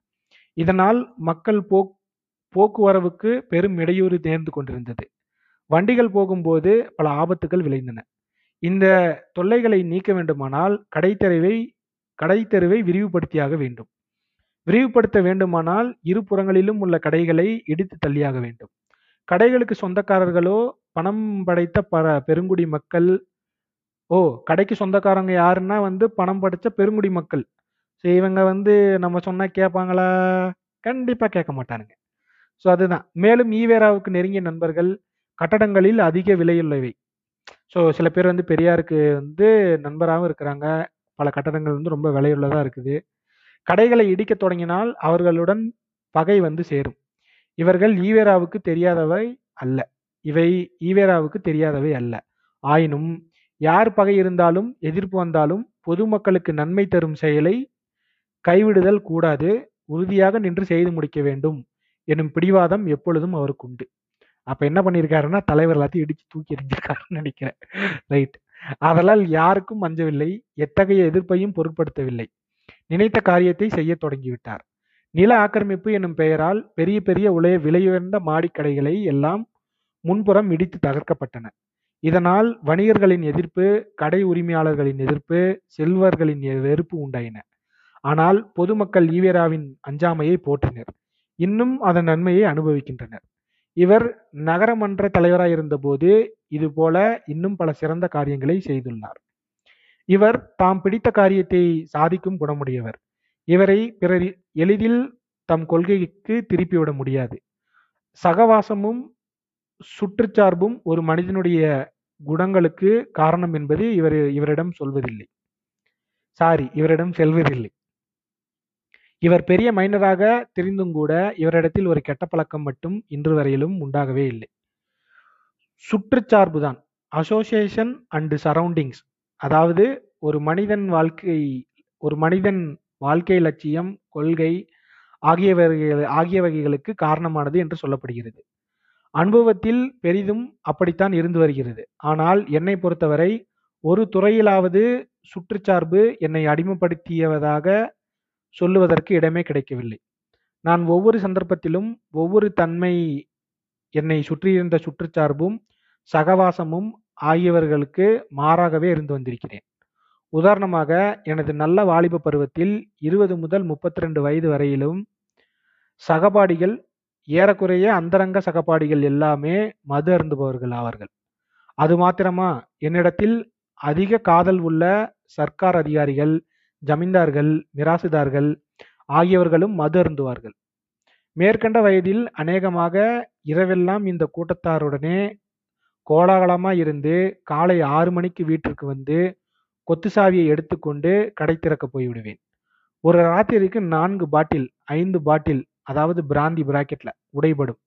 இதனால் மக்கள் போக் போக்குவரவுக்கு பெரும் இடையூறு நேர்ந்து கொண்டிருந்தது. வண்டிகள் போகும்போது பல ஆபத்துகள் விளைந்தன. இந்த தொல்லைகளை நீக்க வேண்டுமானால் கடைத்தெருவை கடைத்தெருவை விரிவுபடுத்தியாக வேண்டும். விரிவுபடுத்த வேண்டுமானால் இரு புறங்களிலும் உள்ள கடைகளை இடித்து தள்ளியாக வேண்டும். கடைகளுக்கு சொந்தக்காரர்களோ பணம் படைத்த பர பெருங்குடி மக்கள் ஓ கடைக்கு சொந்தக்காரங்க யாருன்னா வந்து பணம் படைத்த பெருங்குடி மக்கள். ஸோ இவங்க வந்து நம்ம சொன்னால் கேட்பாங்களா கண்டிப்பாக கேட்க மாட்டானுங்க. ஸோ அதுதான். மேலும் ஈவேராவுக்கு நெருங்கிய நண்பர்கள் கட்டடங்களில் அதிக விலையுள்ளவை. ஸோ சில பேர் வந்து பெரியாருக்கு வந்து நண்பராகவும் இருக்கிறாங்க. பல கட்டடங்கள் வந்து ரொம்ப விலையுள்ளதாக இருக்குது. கடைகளை இடிக்க தொடங்கினால் அவர்களுடன் பகை வந்து சேரும். இவர்கள் ஈவேராவுக்கு தெரியாதவை அல்ல. இவை ஈவேராவுக்கு தெரியாதவை அல்ல. ஆயினும் யார் பகை இருந்தாலும் எதிர்ப்பு வந்தாலும் பொதுமக்களுக்கு நன்மை தரும் செயலை கைவிடுதல் கூடாது. உறுதியாக நின்று செய்து முடிக்க வேண்டும். எனும் பிடிவாதம் எப்பொழுதும் அவருக்கு உண்டு அப்போ என்ன பண்ணியிருக்காருன்னா தலைவர் எல்லாத்தையும் இடிச்சு தூக்கி எறிஞ்சிருக்காருன்னு நினைக்கிறேன். ரைட் அதனால் யாருக்கும் அஞ்சவில்லை எத்தகைய எதிர்ப்பையும் பொருட்படுத்தவில்லை. நினைத்த காரியத்தை செய்ய தொடங்கிவிட்டார். நில ஆக்கிரமிப்பு எனும் பெயரால் பெரிய பெரிய உலக விலையுயர்ந்த மாடிக்கடைகளை எல்லாம் முன்புறம் இடித்து தகர்க்கப்பட்டன. இதனால் வணிகர்களின் எதிர்ப்பு கடை உரிமையாளர்களின் எதிர்ப்பு செல்வர்களின் வெறுப்பு உண்டாயின. ஆனால் பொதுமக்கள் ஈவேராவின் அஞ்சாமையை போற்றினர். இன்னும் அதன் நன்மையை அனுபவிக்கின்றனர். இவர் நகரமன்ற தலைவராக இருந்தபோது இதுபோல இன்னும் பல சிறந்த காரியங்களை செய்துள்ளார். இவர் தாம் பிடித்த காரியத்தை சாதிக்கும் குணமுடையவர். இவரை பிறர் எளிதில் தம் கொள்கைக்கு திருப்பிவிட முடியாது. சகவாசமும் சுற்றுச்சார்பும் ஒரு மனிதனுடைய குணங்களுக்கு காரணம் என்பது இவர் இவரிடம் சொல்வதில்லை. சாரி இவரிடம் செல்வதில்லை. இவர் பெரிய மைனராக தெரிந்தும் கூட இவரிடத்தில் ஒரு கெட்ட பழக்கம் மட்டும் இன்று வரையிலும் உண்டாகவே இல்லை. சுற்றுச்சார்புதான். அசோசியேஷன் அண்டு சரௌண்டிங்ஸ் அதாவது ஒரு மனிதன் வாழ்க்கை ஒரு மனிதன் வாழ்க்கை லட்சியம் கொள்கை ஆகியவகைகள் ஆகியவகைகளுக்கு காரணமானது என்று சொல்லப்படுகிறது. அனுபவத்தில் பெரிதும் அப்படித்தான் இருந்து வருகிறது. ஆனால் என்னை பொறுத்தவரை ஒரு துறையிலாவது சுற்றுச்சார்பு என்னை அடிமைப்படுத்தியவதாக சொல்லுவதற்கு இடமே கிடைக்கவில்லை. நான் ஒவ்வொரு சந்தர்ப்பத்திலும் ஒவ்வொரு தன்மை என்னை சுற்றியிருந்த சுற்றுச்சார்பும் சகவாசமும் ஆகியவர்களுக்கு மாறாகவே இருந்து வந்திருக்கிறேன். உதாரணமாக எனது நல்ல வாலிப பருவத்தில் இருபது முதல் முப்பத்தி ரெண்டு வயது வரையிலும் சகபாடிகள் ஏறக்குறைய அந்தரங்க சகபாடிகள் எல்லாமே மது அருந்துபவர்கள் ஆவார்கள். அது மாத்திரமா என்னிடத்தில் அதிக காதல் உள்ள சர்க்கார் அதிகாரிகள் ஜமீன்தார்கள் மிராசுதார்கள் ஆகியவர்களும் மது அருந்துவார்கள் மேற்கண்ட வயதில் அநேகமாக இரவெல்லாம் இந்த கூட்டத்தாருடனே கோலாகலமாக இருந்து காலை ஆறு மணிக்கு வீட்டிற்கு வந்து கொத்து சாவியை எடுத்துக்கொண்டு கடை திறக்க போய்விடுவேன். ஒரு ராத்திரிக்கு நான்கு பாட்டில் ஐந்து பாட்டில் அதாவது பிராந்தி பிராக்கெட்ல உடைபடும்.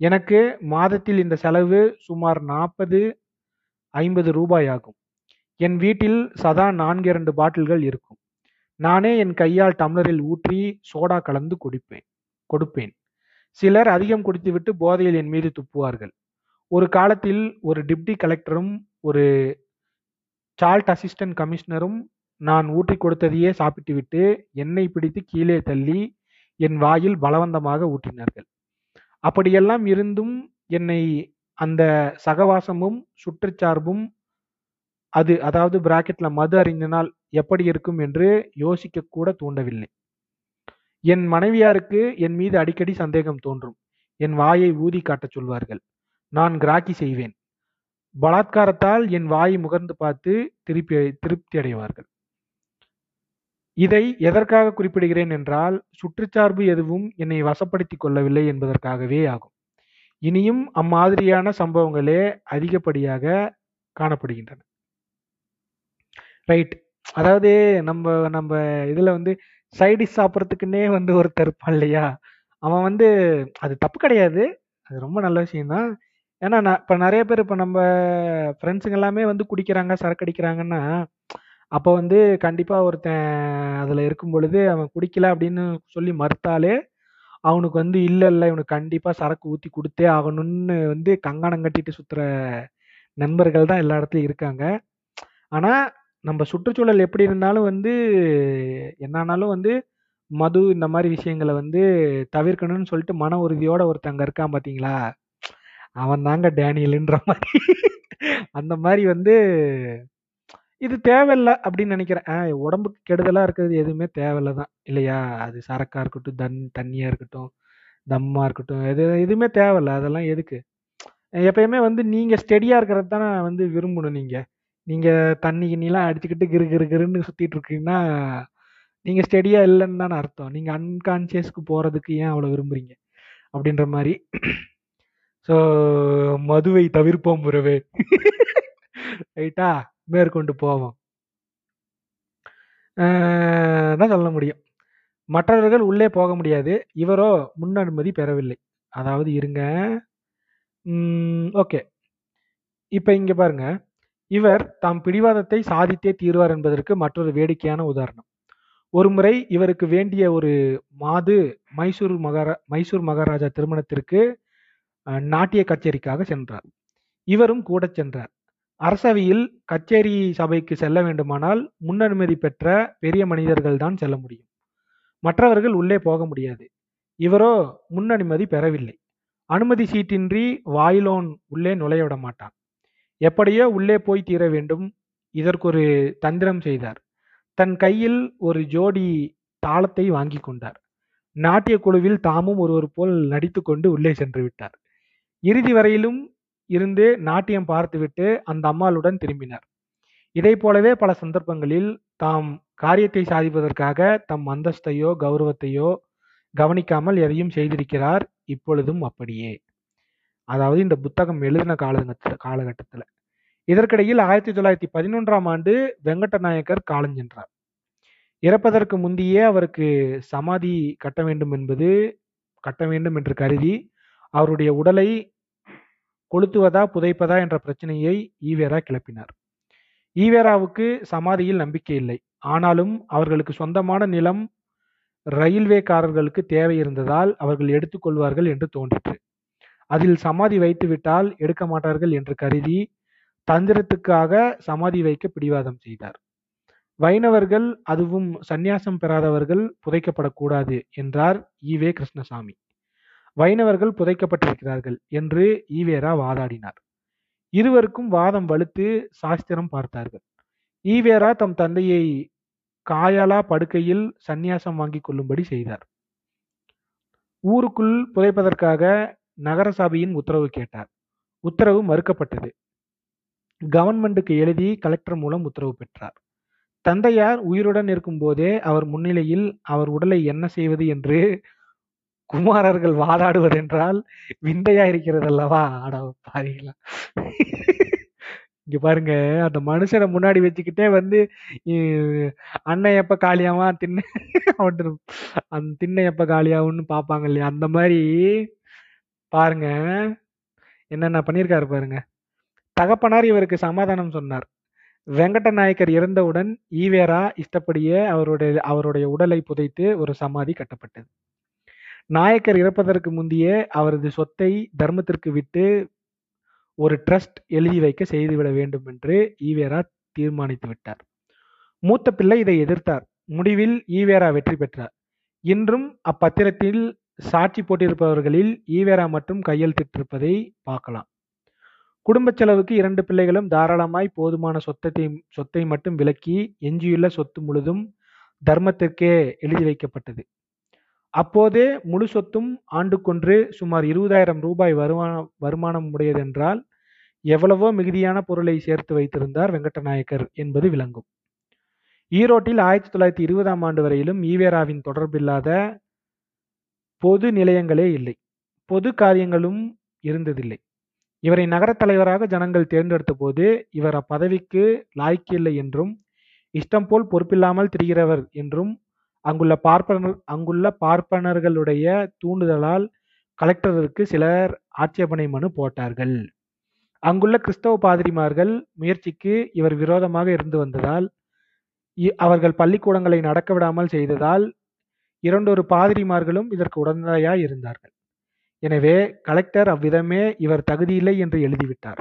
எனக்கு மாதத்தில் இந்த செலவு சுமார் நாற்பது ஐம்பது ரூபாய் ஆகும். என் வீட்டில் சதா நான்கு இரண்டு பாட்டில்கள் இருக்கும். நானே என் கையால் டம்ளரில் ஊற்றி சோடா கலந்து குடிப்பேன் கொடுப்பேன். சிலர் அதிகம் குடித்துவிட்டு போதையில் என் மீது துப்புவார்கள். ஒரு காலத்தில் ஒரு டிப்டி கலெக்டரும் ஒரு சால்ட் அசிஸ்டன்ட் கமிஷனரும் நான் ஊற்றி கொடுத்ததையே சாப்பிட்டுவிட்டு என்னை பிடித்து கீழே தள்ளி என் வாயில் பலவந்தமாக ஊற்றினார்கள் அப்படியெல்லாம் இருந்தும் என்னை அந்த சகவாசமும் சுற்றுச்சார்பும் அது அதாவது பிராக்கெட்ல மது அறிந்தனால் எப்படி இருக்கும் என்று யோசிக்க கூட தூண்டவில்லை. என் மனைவியாருக்கு என் மீது அடிக்கடி சந்தேகம் தோன்றும். என் வாயை ஊதி காட்டச் சொல்வார்கள். நான் கிராக்கி செய்வேன். பலாத்காரத்தால் என் வாயை முகர்ந்து பார்த்து திருப்பி திருப்தி அடைவார்கள். இதை எதற்காக குறிப்பிடுகிறேன் என்றால் சுற்றுச்சார்பு எதுவும் என்னை வசப்படுத்திக் கொள்ளவில்லை என்பதற்காகவே ஆகும். இனியும் அம்மாதிரியான சம்பவங்களே அதிகப்படியாக காணப்படுகின்றன. ரைட் அதாவது நம்ம நம்ம இதில் வந்து சைடிஷ் சாப்பிட்றதுக்குன்னே வந்து ஒருத்தர் இருப்பான் இல்லையா? அவன் வந்து அது தப்பு கிடையாது. அது ரொம்ப நல்ல விஷயம்தான். ஏன்னா நான் இப்போ நிறைய பேர் இப்போ நம்ம ஃப்ரெண்ட்ஸுங்க எல்லாமே வந்து குடிக்கிறாங்க சரக்கு அடிக்கிறாங்கன்னா அப்போ வந்து கண்டிப்பாக ஒருத்தன் அதில் இருக்கும் பொழுது அவன் குடிக்கல அப்படின்னு சொல்லி மறுத்தாலே அவனுக்கு வந்து இல்லை இல்லை இவனுக்கு கண்டிப்பாக சரக்கு ஊற்றி கொடுத்தே ஆகணும்னு வந்து கங்கணம் கட்டிட்டு சுற்றுற நண்பர்கள் தான் எல்லா இடத்துலையும் இருக்காங்க. ஆனால் நம்ம சுற்றுச்சூழல் எப்படி இருந்தாலும் வந்து என்னானாலும் வந்து மது இந்த மாதிரி விஷயங்களை வந்து தவிர்க்கணும்னு சொல்லிட்டு மன உறுதியோட ஒருத்தங்க இருக்கான் பார்த்தீங்களா அவன் தாங்க டேனியலுன்ற மாதிரி. அந்த மாதிரி வந்து இது தேவையில்ல அப்படின்னு நினைக்கிறேன். ஆஹ் உடம்புக்கு கெடுதலா இருக்கிறது எதுவுமே தேவையில்ல தான் இல்லையா? அது சரக்கா இருக்கட்டும் தன் தண்ணியா இருக்கட்டும் தம்மா இருக்கட்டும் எது எதுவுமே தேவையில்ல. அதெல்லாம் எதுக்கு? எப்பயுமே வந்து நீங்க ஸ்டெடியா இருக்கிறது தானே வந்து விரும்பணும் நீங்க. நீங்கள் தண்ணி கிண்ணிலாம் அடிச்சுக்கிட்டு கிரு கிரு கிருன்னு சுற்றிட்டு இருக்கீங்கன்னா நீங்கள் ஸ்டெடியாக இல்லைன்னு தானே அர்த்தம். நீங்கள் அன்கான்ஷியஸ்க்கு போகிறதுக்கு ஏன் அவ்வளோ விரும்புகிறீங்க அப்படின்ற மாதிரி. ஸோ மதுவை தவிர்ப்போம் உறவே. ரைட்டா மேற்கொண்டு போவோம். தான் சொல்ல முடியும். மற்றவர்கள் உள்ளே போக முடியாது. இவரோ முன் அனுமதி பெறவில்லை. அதாவது இருங்க. ஓகே. இப்போ இங்கே பாருங்கள் இவர் தாம் பிடிவாதத்தை சாதித்தே தீர்வார் என்பதற்கு மற்றொரு வேடிக்கையான உதாரணம். ஒருமுறை இவருக்கு வேண்டிய ஒரு மாது மைசூர் மகாரா மைசூர் மகாராஜா திருமணத்திற்கு நாட்டிய கச்சேரிக்காக சென்றார். இவரும் கூட சென்றார். அரசவையில் கச்சேரி சபைக்கு செல்ல வேண்டுமானால் முன்னனுமதி பெற்ற பெரிய மனிதர்கள் தான் செல்ல முடியும். மற்றவர்கள் உள்ளே போக முடியாது. இவரோ முன்னனுமதி பெறவில்லை. அனுமதி சீட்டின்றி வாயிலோன் உள்ளே நுழைய விட மாட்டான். எப்படியோ உள்ளே போய் தீர வேண்டும். இதற்கொரு தந்திரம் செய்தார். தன் கையில் ஒரு ஜோடி தாளத்தை வாங்கி கொண்டார். நாட்டிய குழுவில் தாமும் ஒருவர் போல் நடித்துக்கொண்டு உள்ளே சென்று விட்டார். இறுதி வரையிலும் இருந்து நாட்டியம் பார்த்துவிட்டு அந்த அம்மாளுடன் திரும்பினார். இதை போலவே பல சந்தர்ப்பங்களில் தாம் காரியத்தை சாதிப்பதற்காக தம் அந்தஸ்தையோ கௌரவத்தையோ கவனிக்காமல் எதையும் செய்திருக்கிறார். இப்பொழுதும் அப்படியே. அதாவது இந்த புத்தகம் எழுதின காலகட்ட காலகட்டத்தில். இதற்கிடையில் ஆயிரத்தி தொள்ளாயிரத்தி பதினொன்றாம் ஆண்டு வெங்கட்ட நாயக்கர் காலஞ்சென்றார் இறப்பதற்கு முந்தையே அவருக்கு சமாதி கட்ட வேண்டும் என்பது கட்ட வேண்டும் என்று கருதி அவருடைய உடலை கொளுத்துவதா புதைப்பதா என்ற பிரச்சனையை ஈவேரா கிளப்பினார். ஈவேராவுக்கு சமாதியில் நம்பிக்கை இல்லை. ஆனாலும் அவர்களுக்கு சொந்தமான நிலம் ரயில்வேக்காரர்களுக்கு தேவை இருந்ததால் அவர்கள் எடுத்துக்கொள்வார்கள் என்று தோன்றிற்று. அதில் சமாதி வைத்துவிட்டால் எடுக்க மாட்டார்கள் என்று கருதி தந்திரத்துக்காக சமாதி வைக்க பிடிவாதம் செய்தார். வைணவர்கள் அதுவும் சந்நியாசம் பெறாதவர்கள் புதைக்கப்படக்கூடாது என்றார் ஈவே கிருஷ்ணசாமி. வைணவர்கள் புதைக்கப்பட்டிருக்கிறார்கள் என்று ஈவேரா வாதாடினார். இருவருக்கும் வாதம் வலுத்து சாஸ்திரம் பார்த்தார்கள். ஈவேரா தம் தந்தையை காயாலா படுக்கையில் சந்நியாசம் வாங்கிக் கொள்ளும்படி செய்தார். ஊருக்குள் புதைப்பதற்காக நகரசபையின் உத்தரவு கேட்டார். உத்தரவு மறுக்கப்பட்டது. கவர்மெண்ட்டுக்கு எழுதி கலெக்டர் மூலம் உத்தரவு பெற்றார். தந்தையார் உயிருடன் இருக்கும்போதே அவர் முன்னிலையில் அவர் உடலை என்ன செய்வது என்று குமாரர்கள் வாதாடுவதென்றால் விந்தையா இருக்கிறது அல்லவா அட பாருங்களா இங்க பாருங்க அந்த மனுஷனை முன்னாடி வச்சுக்கிட்டே வந்து அண்ணன் எப்ப காலியாவா திண்ணை அவன் அந்த திண்ணை எப்ப காலியாகும்னு பார்ப்பாங்க இல்லையா? அந்த மாதிரி பாருங்க. என்னென்ன பண்ணியிருக்காரு பாருங்க. தகப்பனார் இவருக்கு சமாதானம் சொன்னார். வெங்கட்ட நாயக்கர் இறந்தவுடன் ஈவேரா இஷ்டப்படியே அவருடைய அவருடைய உடலை புதைத்து ஒரு சமாதி கட்டப்பட்டது. நாயக்கர் இறப்பதற்கு முந்தையே அவரது சொத்தை தர்மத்திற்கு விட்டு ஒரு ட்ரஸ்ட் எழுதி வைக்க செய்துவிட வேண்டும் என்று ஈவேரா தீர்மானித்து விட்டார். மூத்த பிள்ளை இதை எதிர்த்தார். முடிவில் ஈவேரா வெற்றி பெற்றார். இன்றும் அப்பத்திரத்தில் சாட்சி போட்டிருப்பவர்களில் ஈவேரா மட்டும் கையெழுத்திட்டிருப்பதை பார்க்கலாம். குடும்ப செலவுக்கு இரண்டு பிள்ளைகளும் தாராளமாய் போதுமான சொத்தத்தை சொத்தை மட்டும் விலக்கி எஞ்சியுள்ள சொத்து முழுதும் தர்மத்திற்கே எழுதி வைக்கப்பட்டது. அப்போதே முழு சொத்தும் ஆண்டுக்கொன்று சுமார் இருபதாயிரம் ரூபாய் வருமானம் வருமானம் உடையதென்றால் எவ்வளவோ மிகுதியான பொருளை சேர்த்து வைத்திருந்தார் வெங்கடநாயக்கர் என்பது விளங்கும். ஈரோட்டில் ஆயிரத்தி தொள்ளாயிரத்தி இருபதாம் ஆண்டு வரையிலும் ஈவேராவின் தொடர்பில்லாத பொது நிலையங்களே இல்லை. பொது காரியங்களும் இருந்ததில்லை. இவரை நகரத் தலைவராக ஜனங்கள் தேர்ந்தெடுத்த போது இவர் அப்பதவிக்கு லாய்க்கில்லை என்றும் இஷ்டம் போல் பொறுப்பில்லாமல் திரிகிறவர் என்றும் அங்குள்ள பார்ப்பனர் அங்குள்ள பார்ப்பனர்களுடைய தூண்டுதலால் கலெக்டருக்கு சிலர் ஆட்சேபனை மனு போட்டார்கள். அங்குள்ள கிறிஸ்தவ பாதிரிமார்கள் முயற்சிக்கு இவர் விரோதமாக இருந்து வந்ததால் இ- அவர்கள் பள்ளிக்கூடங்களை நடக்க விடாமல் செய்ததால் இரண்டொரு பாதிரிமார்களும் இதற்கு உடந்தையாய் இருந்தார்கள். எனவே கலெக்டர் அவ்விதமே இவர் தகுதியில்லை என்று எழுதிவிட்டார்.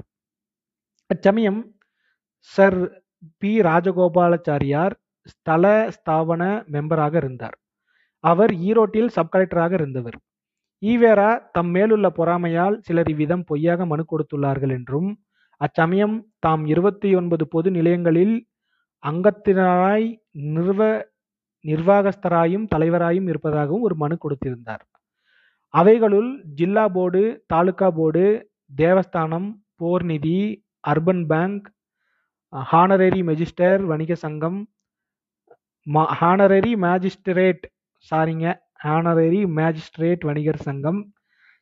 அச்சமயம் சர் பி. ராஜகோபாலாச்சாரியார் ஸ்தல ஸ்தாபன மெம்பராக இருந்தார். அவர் ஈரோட்டில் சப் கலெக்டராக இருந்தவர். ஈவேரா தம் மேலுள்ள பொறாமையால் சிலர் இவ்விதம் பொய்யாக மனு கொடுத்துள்ளார்கள் என்றும் அச்சமயம் தாம் இருபத்தி ஒன்பது பொது நிலையங்களில் அங்கத்தினராய் நிறுவ நிர்வாகஸ்தராயும் தலைவராயும் இருப்பதாகவும் ஒரு மனு கொடுத்திருந்தார். அவைகளுள் ஜில்லா போர்டு தாலுகா போர்டு தேவஸ்தானம் போர் நிதி அர்பன் பேங்க் ஹானரரி மெஜிஸ்டர் வணிக சங்கம் ஹானரரி மேஜிஸ்ட்ரேட் சாரிங்க ஹானரரி மேஜிஸ்ட்ரேட் வணிகர் சங்கம்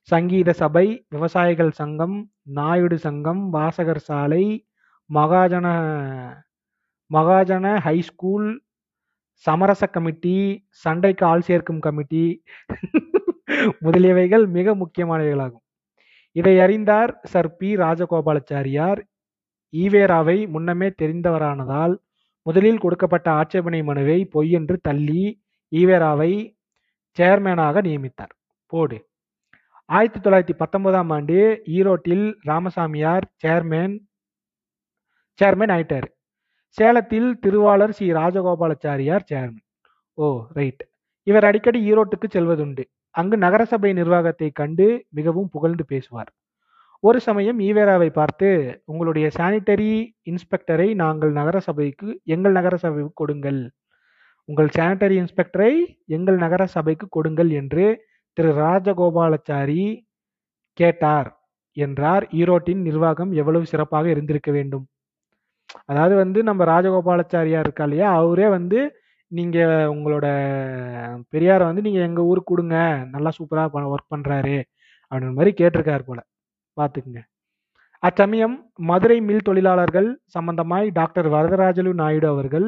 சங்கீத சபை விவசாயிகள் சங்கம் நாயுடு சங்கம் வாசகர் சாலை மகாஜன மகாஜன ஹை ஸ்கூல் சமரச கமிட்டி சண்டைக்கு ஆள் சேர்க்கும் கமிட்டி (laughs) முதலியவைகள் மிக முக்கியமானவைகளாகும். இதை அறிந்தார் சர் பி ராஜகோபாலாச்சாரியார். ஈவேராவை முன்னமே தெரிந்தவரானதால் முதலில் கொடுக்கப்பட்ட ஆட்சேபனை மனுவை பொய் என்று தள்ளி ஈவேராவை சேர்மேனாக நியமித்தார். போடு. ஆயிரத்தி தொள்ளாயிரத்தி பத்தொன்பதாம் ஆண்டு ஈரோட்டில் ராமசாமியார் சேர்மேன் சேர்மேன் ஆயிட்டார். சேலத்தில் திருவாளர் Sri Rajagopalachariar chairman oh right இவர் அடிக்கடி ஈரோட்டுக்கு செல்வதுண்டு. அங்கு நகரசபை நிர்வாகத்தை கண்டு மிகவும் புகழ்ந்து பேசுவார். ஒரு சமயம் ஈவேராவை பார்த்து உங்களுடைய சானிட்டரி இன்ஸ்பெக்டரை நாங்கள் நகரசபைக்கு எங்கள் நகரசபைக்கு கொடுங்கள். உங்கள் சானிட்டரி இன்ஸ்பெக்டரை எங்கள் நகர சபைக்கு கொடுங்கள் என்று திரு ராஜகோபாலாச்சாரி கேட்டார். என்றார். ஈரோட்டின் நிர்வாகம் எவ்வளவு சிறப்பாக இருந்திருக்க வேண்டும்? அதாவது வந்து நம்ம ராஜகோபாலாச்சாரியார் இருக்கா இல்லையா அவரே வந்து நீங்க உங்களோட பெரியாரை வந்து நீங்க எங்க ஊருக்கு கொடுங்க நல்லா சூப்பரா ஒர்க் பண்றாரு அப்படின்ற மாதிரி கேட்டிருக்காரு போல. பாத்துக்குங்க அச்சமயம் மதுரை மில் தொழிலாளர்கள் சம்பந்தமாய் டாக்டர் வரதராஜலு நாயுடு அவர்கள்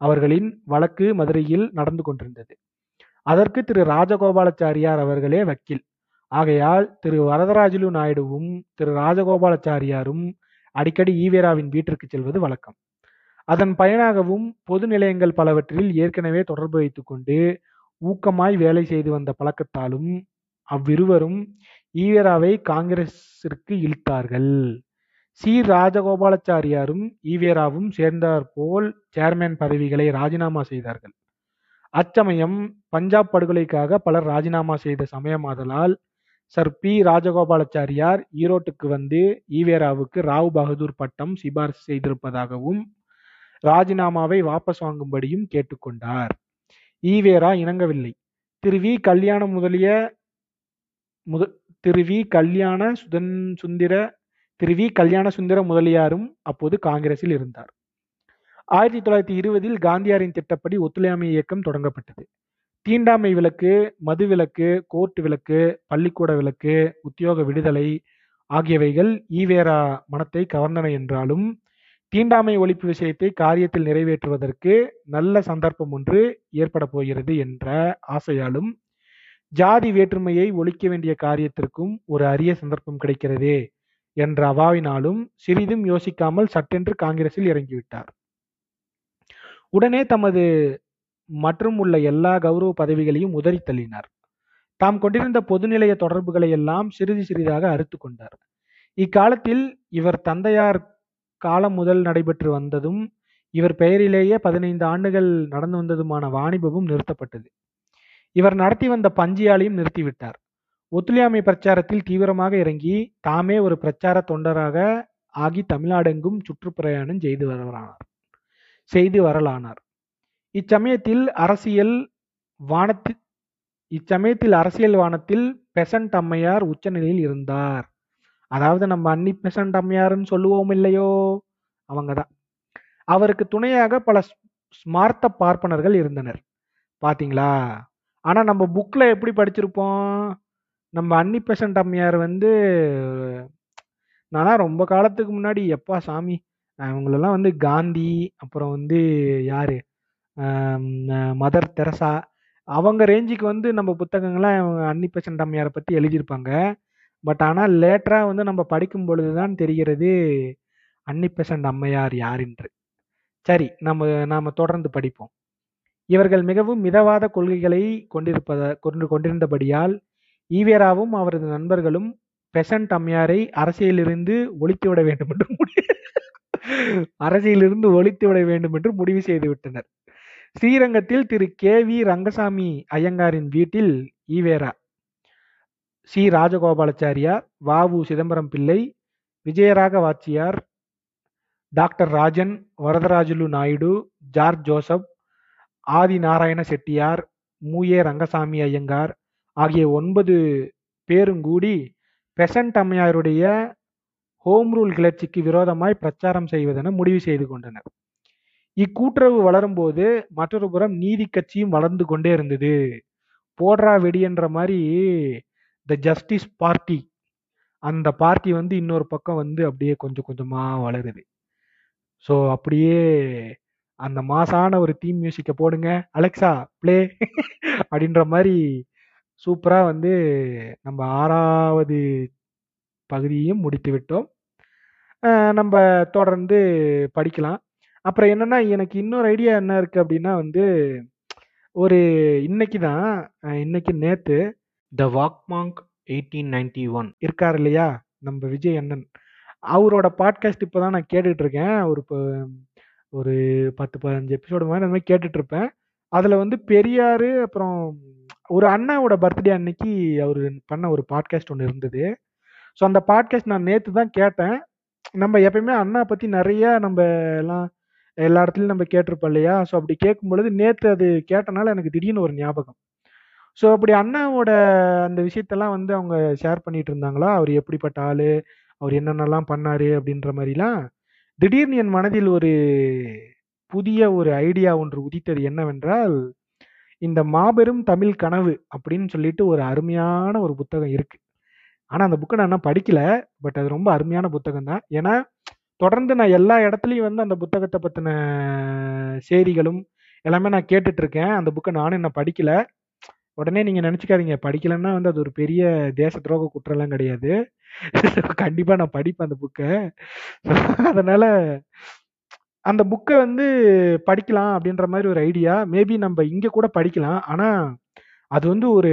அவர்களின் வழக்கு மதுரையில் நடந்து கொண்டிருந்தது. அதற்கு திரு ராஜகோபாலாச்சாரியார் அவர்களே வக்கீல். ஆகையால் திரு வரதராஜலு நாயுடுவும் திரு ராஜகோபாலாச்சாரியாரும் அடிக்கடி ஈவேராவின் வீட்டிற்கு செல்வது வழக்கம். அதன் பயனாகவும் பொது நிலையங்கள் பலவற்றில் ஏற்கனவே தொடர்பு வைத்துக்கொண்டு ஊக்கமாய் வேலை செய்து வந்த பழக்கத்தாலும் அவ்விருவரும் ஈவேராவை காங்கிரசிற்கு இழுத்தார்கள். சி. ராஜகோபாலாச்சாரியாரும் ஈவேராவும் சேர்ந்தார் போல் சேர்மேன் பதவிகளை ராஜினாமா செய்தார்கள். அச்சமயம் பஞ்சாப் படுகொலைக்காக பலர் ராஜினாமா செய்த சமயமாதலால் சர் பி ராஜகோபாலாச்சாரியார் ஈரோட்டுக்கு வந்து ஈவேராவுக்கு ராவ் பகதூர் பட்டம் சிபாரிசு செய்திருப்பதாகவும் ராஜினாமாவை வாபஸ் வாங்கும்படியும் கேட்டுக்கொண்டார். ஈவேரா இணங்கவில்லை. திரு வி கல்யாண முதலிய முத திரு வி கல்யாண சுதன் சுந்தர திரு வி கல்யாண சுந்தர முதலியாரும் அப்போது காங்கிரஸில் இருந்தார். ஆயிரத்தி தொள்ளாயிரத்தி இருபதில் காந்தியாரின் திட்டப்படி ஒத்துழையாமை இயக்கம் தொடங்கப்பட்டது. தீண்டாமை விலக்கு மது விலக்கு கோர்ட் விலக்கு பள்ளிக்கூட விலக்கு உத்தியோக விடுதலை ஆகியவைகள் ஈவேரா மனத்தை கவர்ந்தன என்றாலும் தீண்டாமை ஒழிப்பு விஷயத்தை காரியத்தில் நிறைவேற்றுவதற்கு நல்ல சந்தர்ப்பம் ஒன்று ஏற்பட போகிறது என்ற ஆசையாலும் ஜாதி வேற்றுமையை ஒழிக்க வேண்டிய காரியத்திற்கும் ஒரு அரிய சந்தர்ப்பம் கிடைக்கிறதே என்ற அவாவினாலும் சிறிதும் யோசிக்காமல் சட்டென்று காங்கிரஸில் இறங்கிவிட்டார். உடனே தமது மற்றும் உள்ள எல்லா கௌரவ பதவிகளையும் உதறி தள்ளினார். தாம் கொண்டிருந்த பொதுநிலைய தொடர்புகளை எல்லாம் சிறிது சிறிதாக அறுத்து கொண்டார். இக்காலத்தில் இவர் தந்தையார் காலம் முதல் நடைபெற்று வந்ததும் இவர் பெயரிலேயே பதினைந்து ஆண்டுகள் நடந்து வந்ததுமான வாணிபமும் நிறுத்தப்பட்டது. இவர் நடத்தி வந்த பஞ்சியாலையும் நிறுத்திவிட்டார். ஒத்துழையாமை பிரச்சாரத்தில் தீவிரமாக இறங்கி தாமே ஒரு பிரச்சார தொண்டராக ஆகி தமிழ்நாடெங்கும் சுற்றுப்பிரயாணம் செய்து வரலானார். செய்து வரலானார். இச்சமயத்தில் அரசியல் வானத்தில் இச்சமயத்தில் அரசியல் வானத்தில் பெசன்ட் அம்மையார் உச்சநிலையில் இருந்தார். அதாவது நம்ம அன்னி பெசன்ட் அம்மையார்னு சொல்லுவோம் இல்லையோ? அவங்கதான். அவருக்கு துணையாக பல ஸ்மார்த்த பார்ப்பனர்கள் இருந்தனர். பாத்தீங்களா? ஆனால் நம்ம புக்கில் எப்படி படிச்சிருப்போம்? நம்ம அன்னி பெசன்ட் அம்மையார் வந்து நானா ரொம்ப காலத்துக்கு முன்னாடி எப்பா சாமி அவங்களெல்லாம் வந்து காந்தி அப்புறம் வந்து யாரு? Mother Teresa. அவங்க ரேஞ்சுக்கு வந்து நம்ம புத்தகங்கள்லாம் அன்னி பெசன்ட் அம்மையாரை பற்றி எழுதியிருப்பாங்க. பட் ஆனால் லேட்டராக வந்து நம்ம படிக்கும் பொழுதுதான் தெரிகிறது அன்னி பெசன்ட் அம்மையார் யார் என்று சரி நம்ம நாம் தொடர்ந்து படிப்போம். இவர்கள் மிகவும் மிதவாத கொள்கைகளை கொண்டிருப்பத கொண்டு கொண்டிருந்தபடியால் ஈவேராவும் அவரது நண்பர்களும் பெசன்ட் அம்மையாரை அரசியலிருந்து ஒழித்து விட வேண்டும் என்று முடி- அரசியலிருந்து ஒழித்து விட வேண்டும் என்று முடிவு செய்து விட்டனர். ஸ்ரீரங்கத்தில் திரு கே வி ரங்கசாமி ஐயங்காரின் வீட்டில் ஈவேரா. சி. ராஜகோபாலாச்சாரியார் வாவு Chidambaram Pillai Vijayaraghavachariar doctor Rajan Varadarajulu Naidu George Joseph Adi Narayana Chettiar மூயே Rangasamy Iyengar ஆகிய ஒன்பது பேரும் கூடி பெசன்ட் அம்மையாருடைய ஹோம் ரூல் கிளர்ச்சிக்கு விரோதமாய் பிரச்சாரம் செய்வதென முடிவு செய்து கொண்டனர். இக்கூட்டுறவு வளரும்போது மற்றொரு புறம் நீதி கட்சியும் வளர்ந்து கொண்டே இருந்தது. போடுறா வெடின்ற மாதிரி த ஜஸ்டிஸ் பார்ட்டி அந்த பார்ட்டி வந்து இன்னொரு பக்கம் வந்து அப்படியே கொஞ்சம் கொஞ்சமாக வளருது. ஸோ அப்படியே அந்த மாசான ஒரு தீம் மியூசிக்கை போடுங்க. அலெக்சா ப்ளே (laughs) அப்படின்ற மாதிரி சூப்பராக வந்து நம்ம ஆறாவது பகுதியையும் முடித்து விட்டோம். நம்ம தொடர்ந்து படிக்கலாம். அப்புறம் என்னன்னா எனக்கு இன்னொரு ஐடியா என்ன இருக்கு அப்படின்னா வந்து ஒரு இன்னைக்கு தான் இன்னைக்கு நேத்து த வாக்மாங்க் எயிட்டீன் நைன்டி ஒன் இருக்கார் இல்லையா? நம்ம விஜய் அண்ணன். அவரோட பாட்காஸ்ட் இப்போ தான் நான் கேட்டுட்டு இருக்கேன். ஒரு இப்போ ஒரு பத்து பதினஞ்சு எபிசோடு மாதிரி அந்த மாதிரி கேட்டுட்டு இருப்பேன். அதில் வந்து பெரியார் அப்புறம் ஒரு அண்ணாவோட பர்த்டே அன்னைக்கு அவர் பண்ண ஒரு பாட்காஸ்ட் ஒன்று இருந்தது. ஸோ அந்த பாட்காஸ்ட் நான் நேற்று தான் கேட்டேன். நம்ம எப்பயுமே அண்ணா பற்றி நிறைய நம்ம எல்லாம் எல்லா இடத்துலையும் நம்ம கேட்டிருப்போம் இல்லையா? ஸோ அப்படி கேட்கும் பொழுது நேற்று அது கேட்டனால எனக்கு திடீர்னு ஒரு ஞாபகம். ஸோ அப்படி அண்ணாவோட அந்த விஷயத்தெல்லாம் வந்து அவங்க ஷேர் பண்ணிட்டு இருந்தாங்களா? அவர் எப்படிப்பட்ட ஆள்? அவர் என்னென்னலாம் பண்ணார்? அப்படின்ற மாதிரிலாம் திடீர்னு என் மனதில் ஒரு புதிய ஒரு ஐடியா ஒன்று உதித்தது என்னவென்றால் இந்த மாபெரும் தமிழ் கனவு அப்படின்னு சொல்லிட்டு ஒரு அருமையான ஒரு புத்தகம் இருக்குது ஆனால் அந்த புக்கை நான் படிக்கல பட் அது ரொம்ப அருமையான புத்தகம் தான் ஏன்னா தொடர்ந்து நான் எல்லா இடத்துலையும் வந்து அந்த புத்தகத்தை பற்றின செய்திகளும் எல்லாமே நான் கேட்டுட்டு இருக்கேன் அந்த புக்கை நானும் இன்னும் படிக்கல. உடனே நீங்கள் நினச்சிக்காதீங்க. படிக்கலன்னா வந்து அது ஒரு பெரிய தேச துரோக குற்றம்லாம் கிடையாது. கண்டிப்பாக நான் படிப்பேன் அந்த புக்கை அதனால் அந்த புக்கை வந்து படிக்கலாம் அப்படின்ற மாதிரி ஒரு ஐடியா மேபி நம்ம இங்கே கூட படிக்கலாம். ஆனால் அது வந்து ஒரு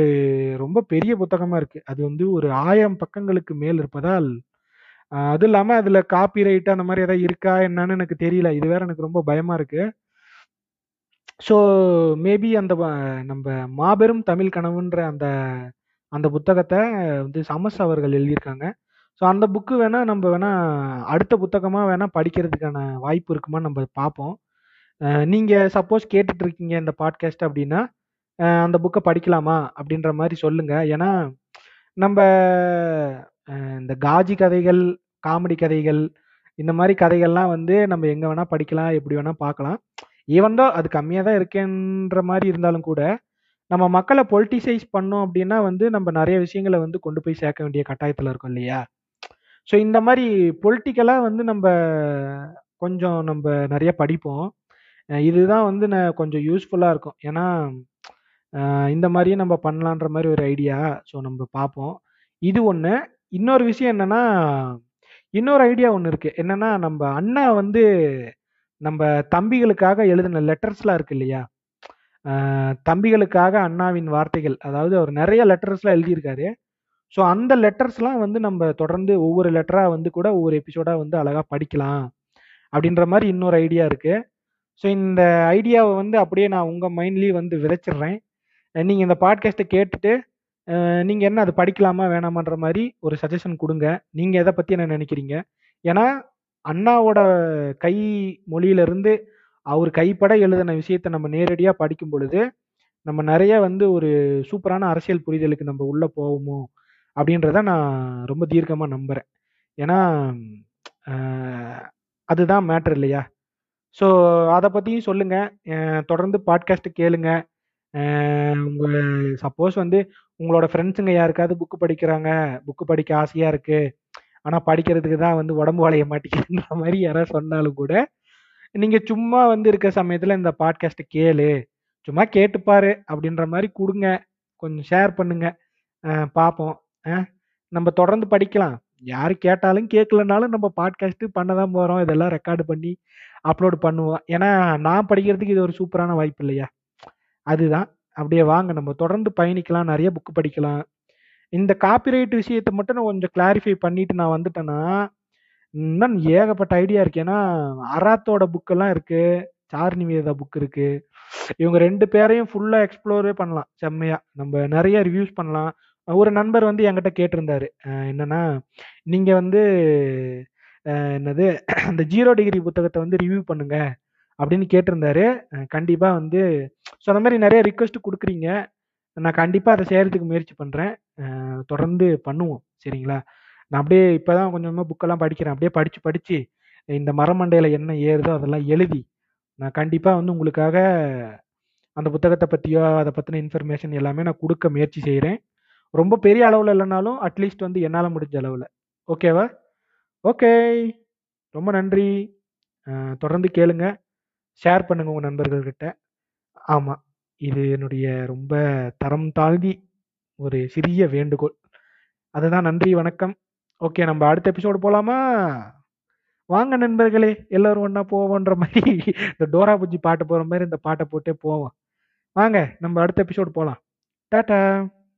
ரொம்ப பெரிய புத்தகமாக இருக்குது அது வந்து ஒரு ஆயிரம் பக்கங்களுக்கு மேல் இருப்பதால் அது இல்லாமல் அதில் காப்பி ரைட் அந்த மாதிரி எதாவது இருக்கா என்னன்னு எனக்கு தெரியல. இது வேற எனக்கு ரொம்ப பயமாக இருக்கு. ஸோ மேபி அந்த வ- நம்ம மாபெரும் தமிழ் கனவுன்ற அந்த அந்த புத்தகத்தை வந்து சமஸ் அவர்கள் எழுதியிருக்காங்க. ஸோ அந்த புக்கு வேணால் நம்ம வேணால் அடுத்த புத்தகமாக வேணால் படிக்கிறதுக்கான வாய்ப்பு இருக்குமா நம்ம பார்ப்போம். நீங்கள் சப்போஸ் கேட்டுட்ருக்கீங்க இந்த பாட்காஸ்ட் அப்படின்னா அந்த புக்கை படிக்கலாமா அப்படின்ற மாதிரி சொல்லுங்கள் ஏன்னா நம்ம இந்த காஜி கதைகள் காமெடி கதைகள் இந்த மாதிரி கதைகள்லாம் வந்து நம்ம எங்க வேணா படிக்கலாம் எப்படி வேணா பார்க்கலாம். ஈவன் தான் அது கம்மியாக தான் இருக்கேன்ற மாதிரி இருந்தாலும் கூட நம்ம மக்களை பொலிட்டிசைஸ் பண்ணோம் அப்படின்னா வந்து நம்ம நிறைய விஷயங்களை வந்து கொண்டு போய் சேர்க்க வேண்டிய கட்டாயத்தில் இருக்கோம் இல்லையா? ஸோ இந்த மாதிரி பொலிட்டிக்கலாக வந்து நம்ம கொஞ்சம் நம்ம நிறைய படிப்போம். இதுதான் வந்து நான் கொஞ்சம் யூஸ்ஃபுல்லாக இருக்கும். ஏன்னா இந்த மாதிரியும் நம்ம பண்ணலான்ற மாதிரி ஒரு ஐடியா ஸோ நம்ம பார்ப்போம். இது ஒன்று இன்னொரு விஷயம் என்னன்னா இன்னொரு ஐடியா ஒன்று இருக்கு. என்னன்னா நம்ம அண்ணா வந்து நம்ம தம்பிகளுக்காக எழுதின லெட்டர்ஸ்லாம் இருக்கு இல்லையா? தம்பிகளுக்காக அண்ணாவின் வார்த்தைகள். அதாவது அவர் நிறைய லெட்டர்ஸ்லாம் எழுதியிருக்காரு. ஸோ அந்த லெட்டர்ஸ்லாம் வந்து நம்ம தொடர்ந்து ஒவ்வொரு லெட்டராக வந்து கூட ஒவ்வொரு எபிசோடாக வந்து அழகாக படிக்கலாம். அப்படின்ற மாதிரி இன்னொரு ஐடியா இருக்குது ஸோ இந்த ஐடியாவை வந்து அப்படியே நான் உங்கள் மைண்ட்லேயும் வந்து விதைச்சிடுறேன். நீங்கள் இந்த பாட்காஸ்ட்டை கேட்டுட்டு நீங்கள் என்ன அது படிக்கலாமா வேணாமான்ற மாதிரி ஒரு சஜஷன் கொடுங்க. நீங்கள் எதை பற்றி என்ன நினைக்கிறீங்க? ஏன்னா அண்ணாவோட கை மொழியிலிருந்து அவர் கைப்பட எழுதின விஷயத்தை நம்ம நேரடியாக படிக்கும் பொழுது நம்ம நிறைய வந்து ஒரு சூப்பரான அரசியல் புரிதலுக்கு நம்ம உள்ளே போவோமோ அப்படின்றத நான் ரொம்ப தீர்க்கமாக நம்புகிறேன் ஏன்னா அதுதான் மேட்ரு இல்லையா? ஸோ அதை பற்றியும் சொல்லுங்கள் தொடர்ந்து பாட்காஸ்ட்டு கேளுங்க. உங்கள் சப்போஸ் வந்து உங்களோட ஃப்ரெண்ட்ஸுங்க யாருக்காவது புக்கு படிக்கிறாங்க? புக்கு படிக்க ஆசையாக இருக்குது ஆனால் படிக்கிறதுக்கு தான் வந்து உடம்பு வளைய மாட்டேங்குதுன்ற (laughs) மாதிரி யாராவது சொன்னாலும் கூட நீங்கள் சும்மா வந்து இருக்க சமயத்தில் இந்த பாட்காஸ்ட்டை கேளு. சும்மா கேட்டுப்பாரு அப்படின்ற மாதிரி கொடுங்க. கொஞ்சம் ஷேர் பண்ணுங்க. பார்ப்போம் நம்ம தொடர்ந்து படிக்கலாம். யார் கேட்டாலும் கேட்கலனாலும் நம்ம பாட்காஸ்ட்டு பண்ண தான் போகிறோம் இதெல்லாம் ரெக்கார்டு பண்ணி அப்லோட் பண்ணுவோம். ஏன்னா நான் படிக்கிறதுக்கு இது ஒரு சூப்பரான வாய்ப்பு இல்லையா? அதுதான். அப்படியே வாங்க நம்ம தொடர்ந்து பயணிக்கலாம் நிறைய புக்கு படிக்கலாம். இந்த காப்பிரைட் விஷயத்தை மட்டும் நான் கொஞ்சம் கிளாரிஃபை பண்ணிட்டு நான் வந்துட்டேன்னா இன்னும் ஏகப்பட்ட ஐடியா இருக்கு. ஏன்னா அராத்தோட புக்கெல்லாம் இருக்கு. சார் நிவேதா புக் இருக்கு. இவங்க ரெண்டு பேரையும் ஃபுல்லாக எக்ஸ்ப்ளோரே பண்ணலாம். செம்மையா. நம்ம நிறைய ரிவ்யூஸ் பண்ணலாம். ஒரு நண்பர் வந்து என்கிட்ட கேட்டிருந்தாரு. என்னன்னா நீங்கள் வந்து என்னது அந்த ஜீரோ டிகிரி புத்தகத்தை வந்து ரிவ்யூ பண்ணுங்கள் அப்படின்னு கேட்டிருந்தாரு. கண்டிப்பாக வந்து ஸோ அந்த மாதிரி நிறைய ரிக்வெஸ்ட் கொடுக்குறீங்க. நான் கண்டிப்பாக அதை செய்கிறதுக்கு முயற்சி பண்ணுறேன் தொடர்ந்து பண்ணுவோம். சரிங்களா? நான் அப்படியே இப்போ தான் கொஞ்சமாக புக்கெல்லாம் படிக்கிறேன். அப்படியே படித்து படித்து இந்த மரமண்டையில் என்ன ஏறுதோ அதெல்லாம் எழுதி நான் கண்டிப்பாக வந்து உங்களுக்காக அந்த புத்தகத்தை பற்றியோ அதை பற்றின இன்ஃபர்மேஷன் எல்லாமே நான் கொடுக்க முயற்சி செய்கிறேன் ரொம்ப பெரிய அளவில் இல்லைனாலும் அட்லீஸ்ட் வந்து என்னால் முடிஞ்ச அளவில். ஓகேவா ஓகே ரொம்ப நன்றி. தொடர்ந்து கேளுங்கள் ஷேர் பண்ணுங்க உங்கள் நண்பர்கள்கிட்ட. ஆமாம் இது என்னுடைய ரொம்ப தரம் தாழ்ந்தி ஒரு சிறிய வேண்டுகோள். அதுதான் நன்றி வணக்கம். ஓகே நம்ம அடுத்த எபிசோடு போகலாமா வாங்க நண்பர்களே எல்லோரும் ஒன்றா போவோன்ற மாதிரி இந்த டோரா புஜ்ஜி பாட்டு போகிற மாதிரி இந்த பாட்டை போட்டே போவோம். வாங்க நம்ம அடுத்த எபிசோடு போகலாம் டாட்டா!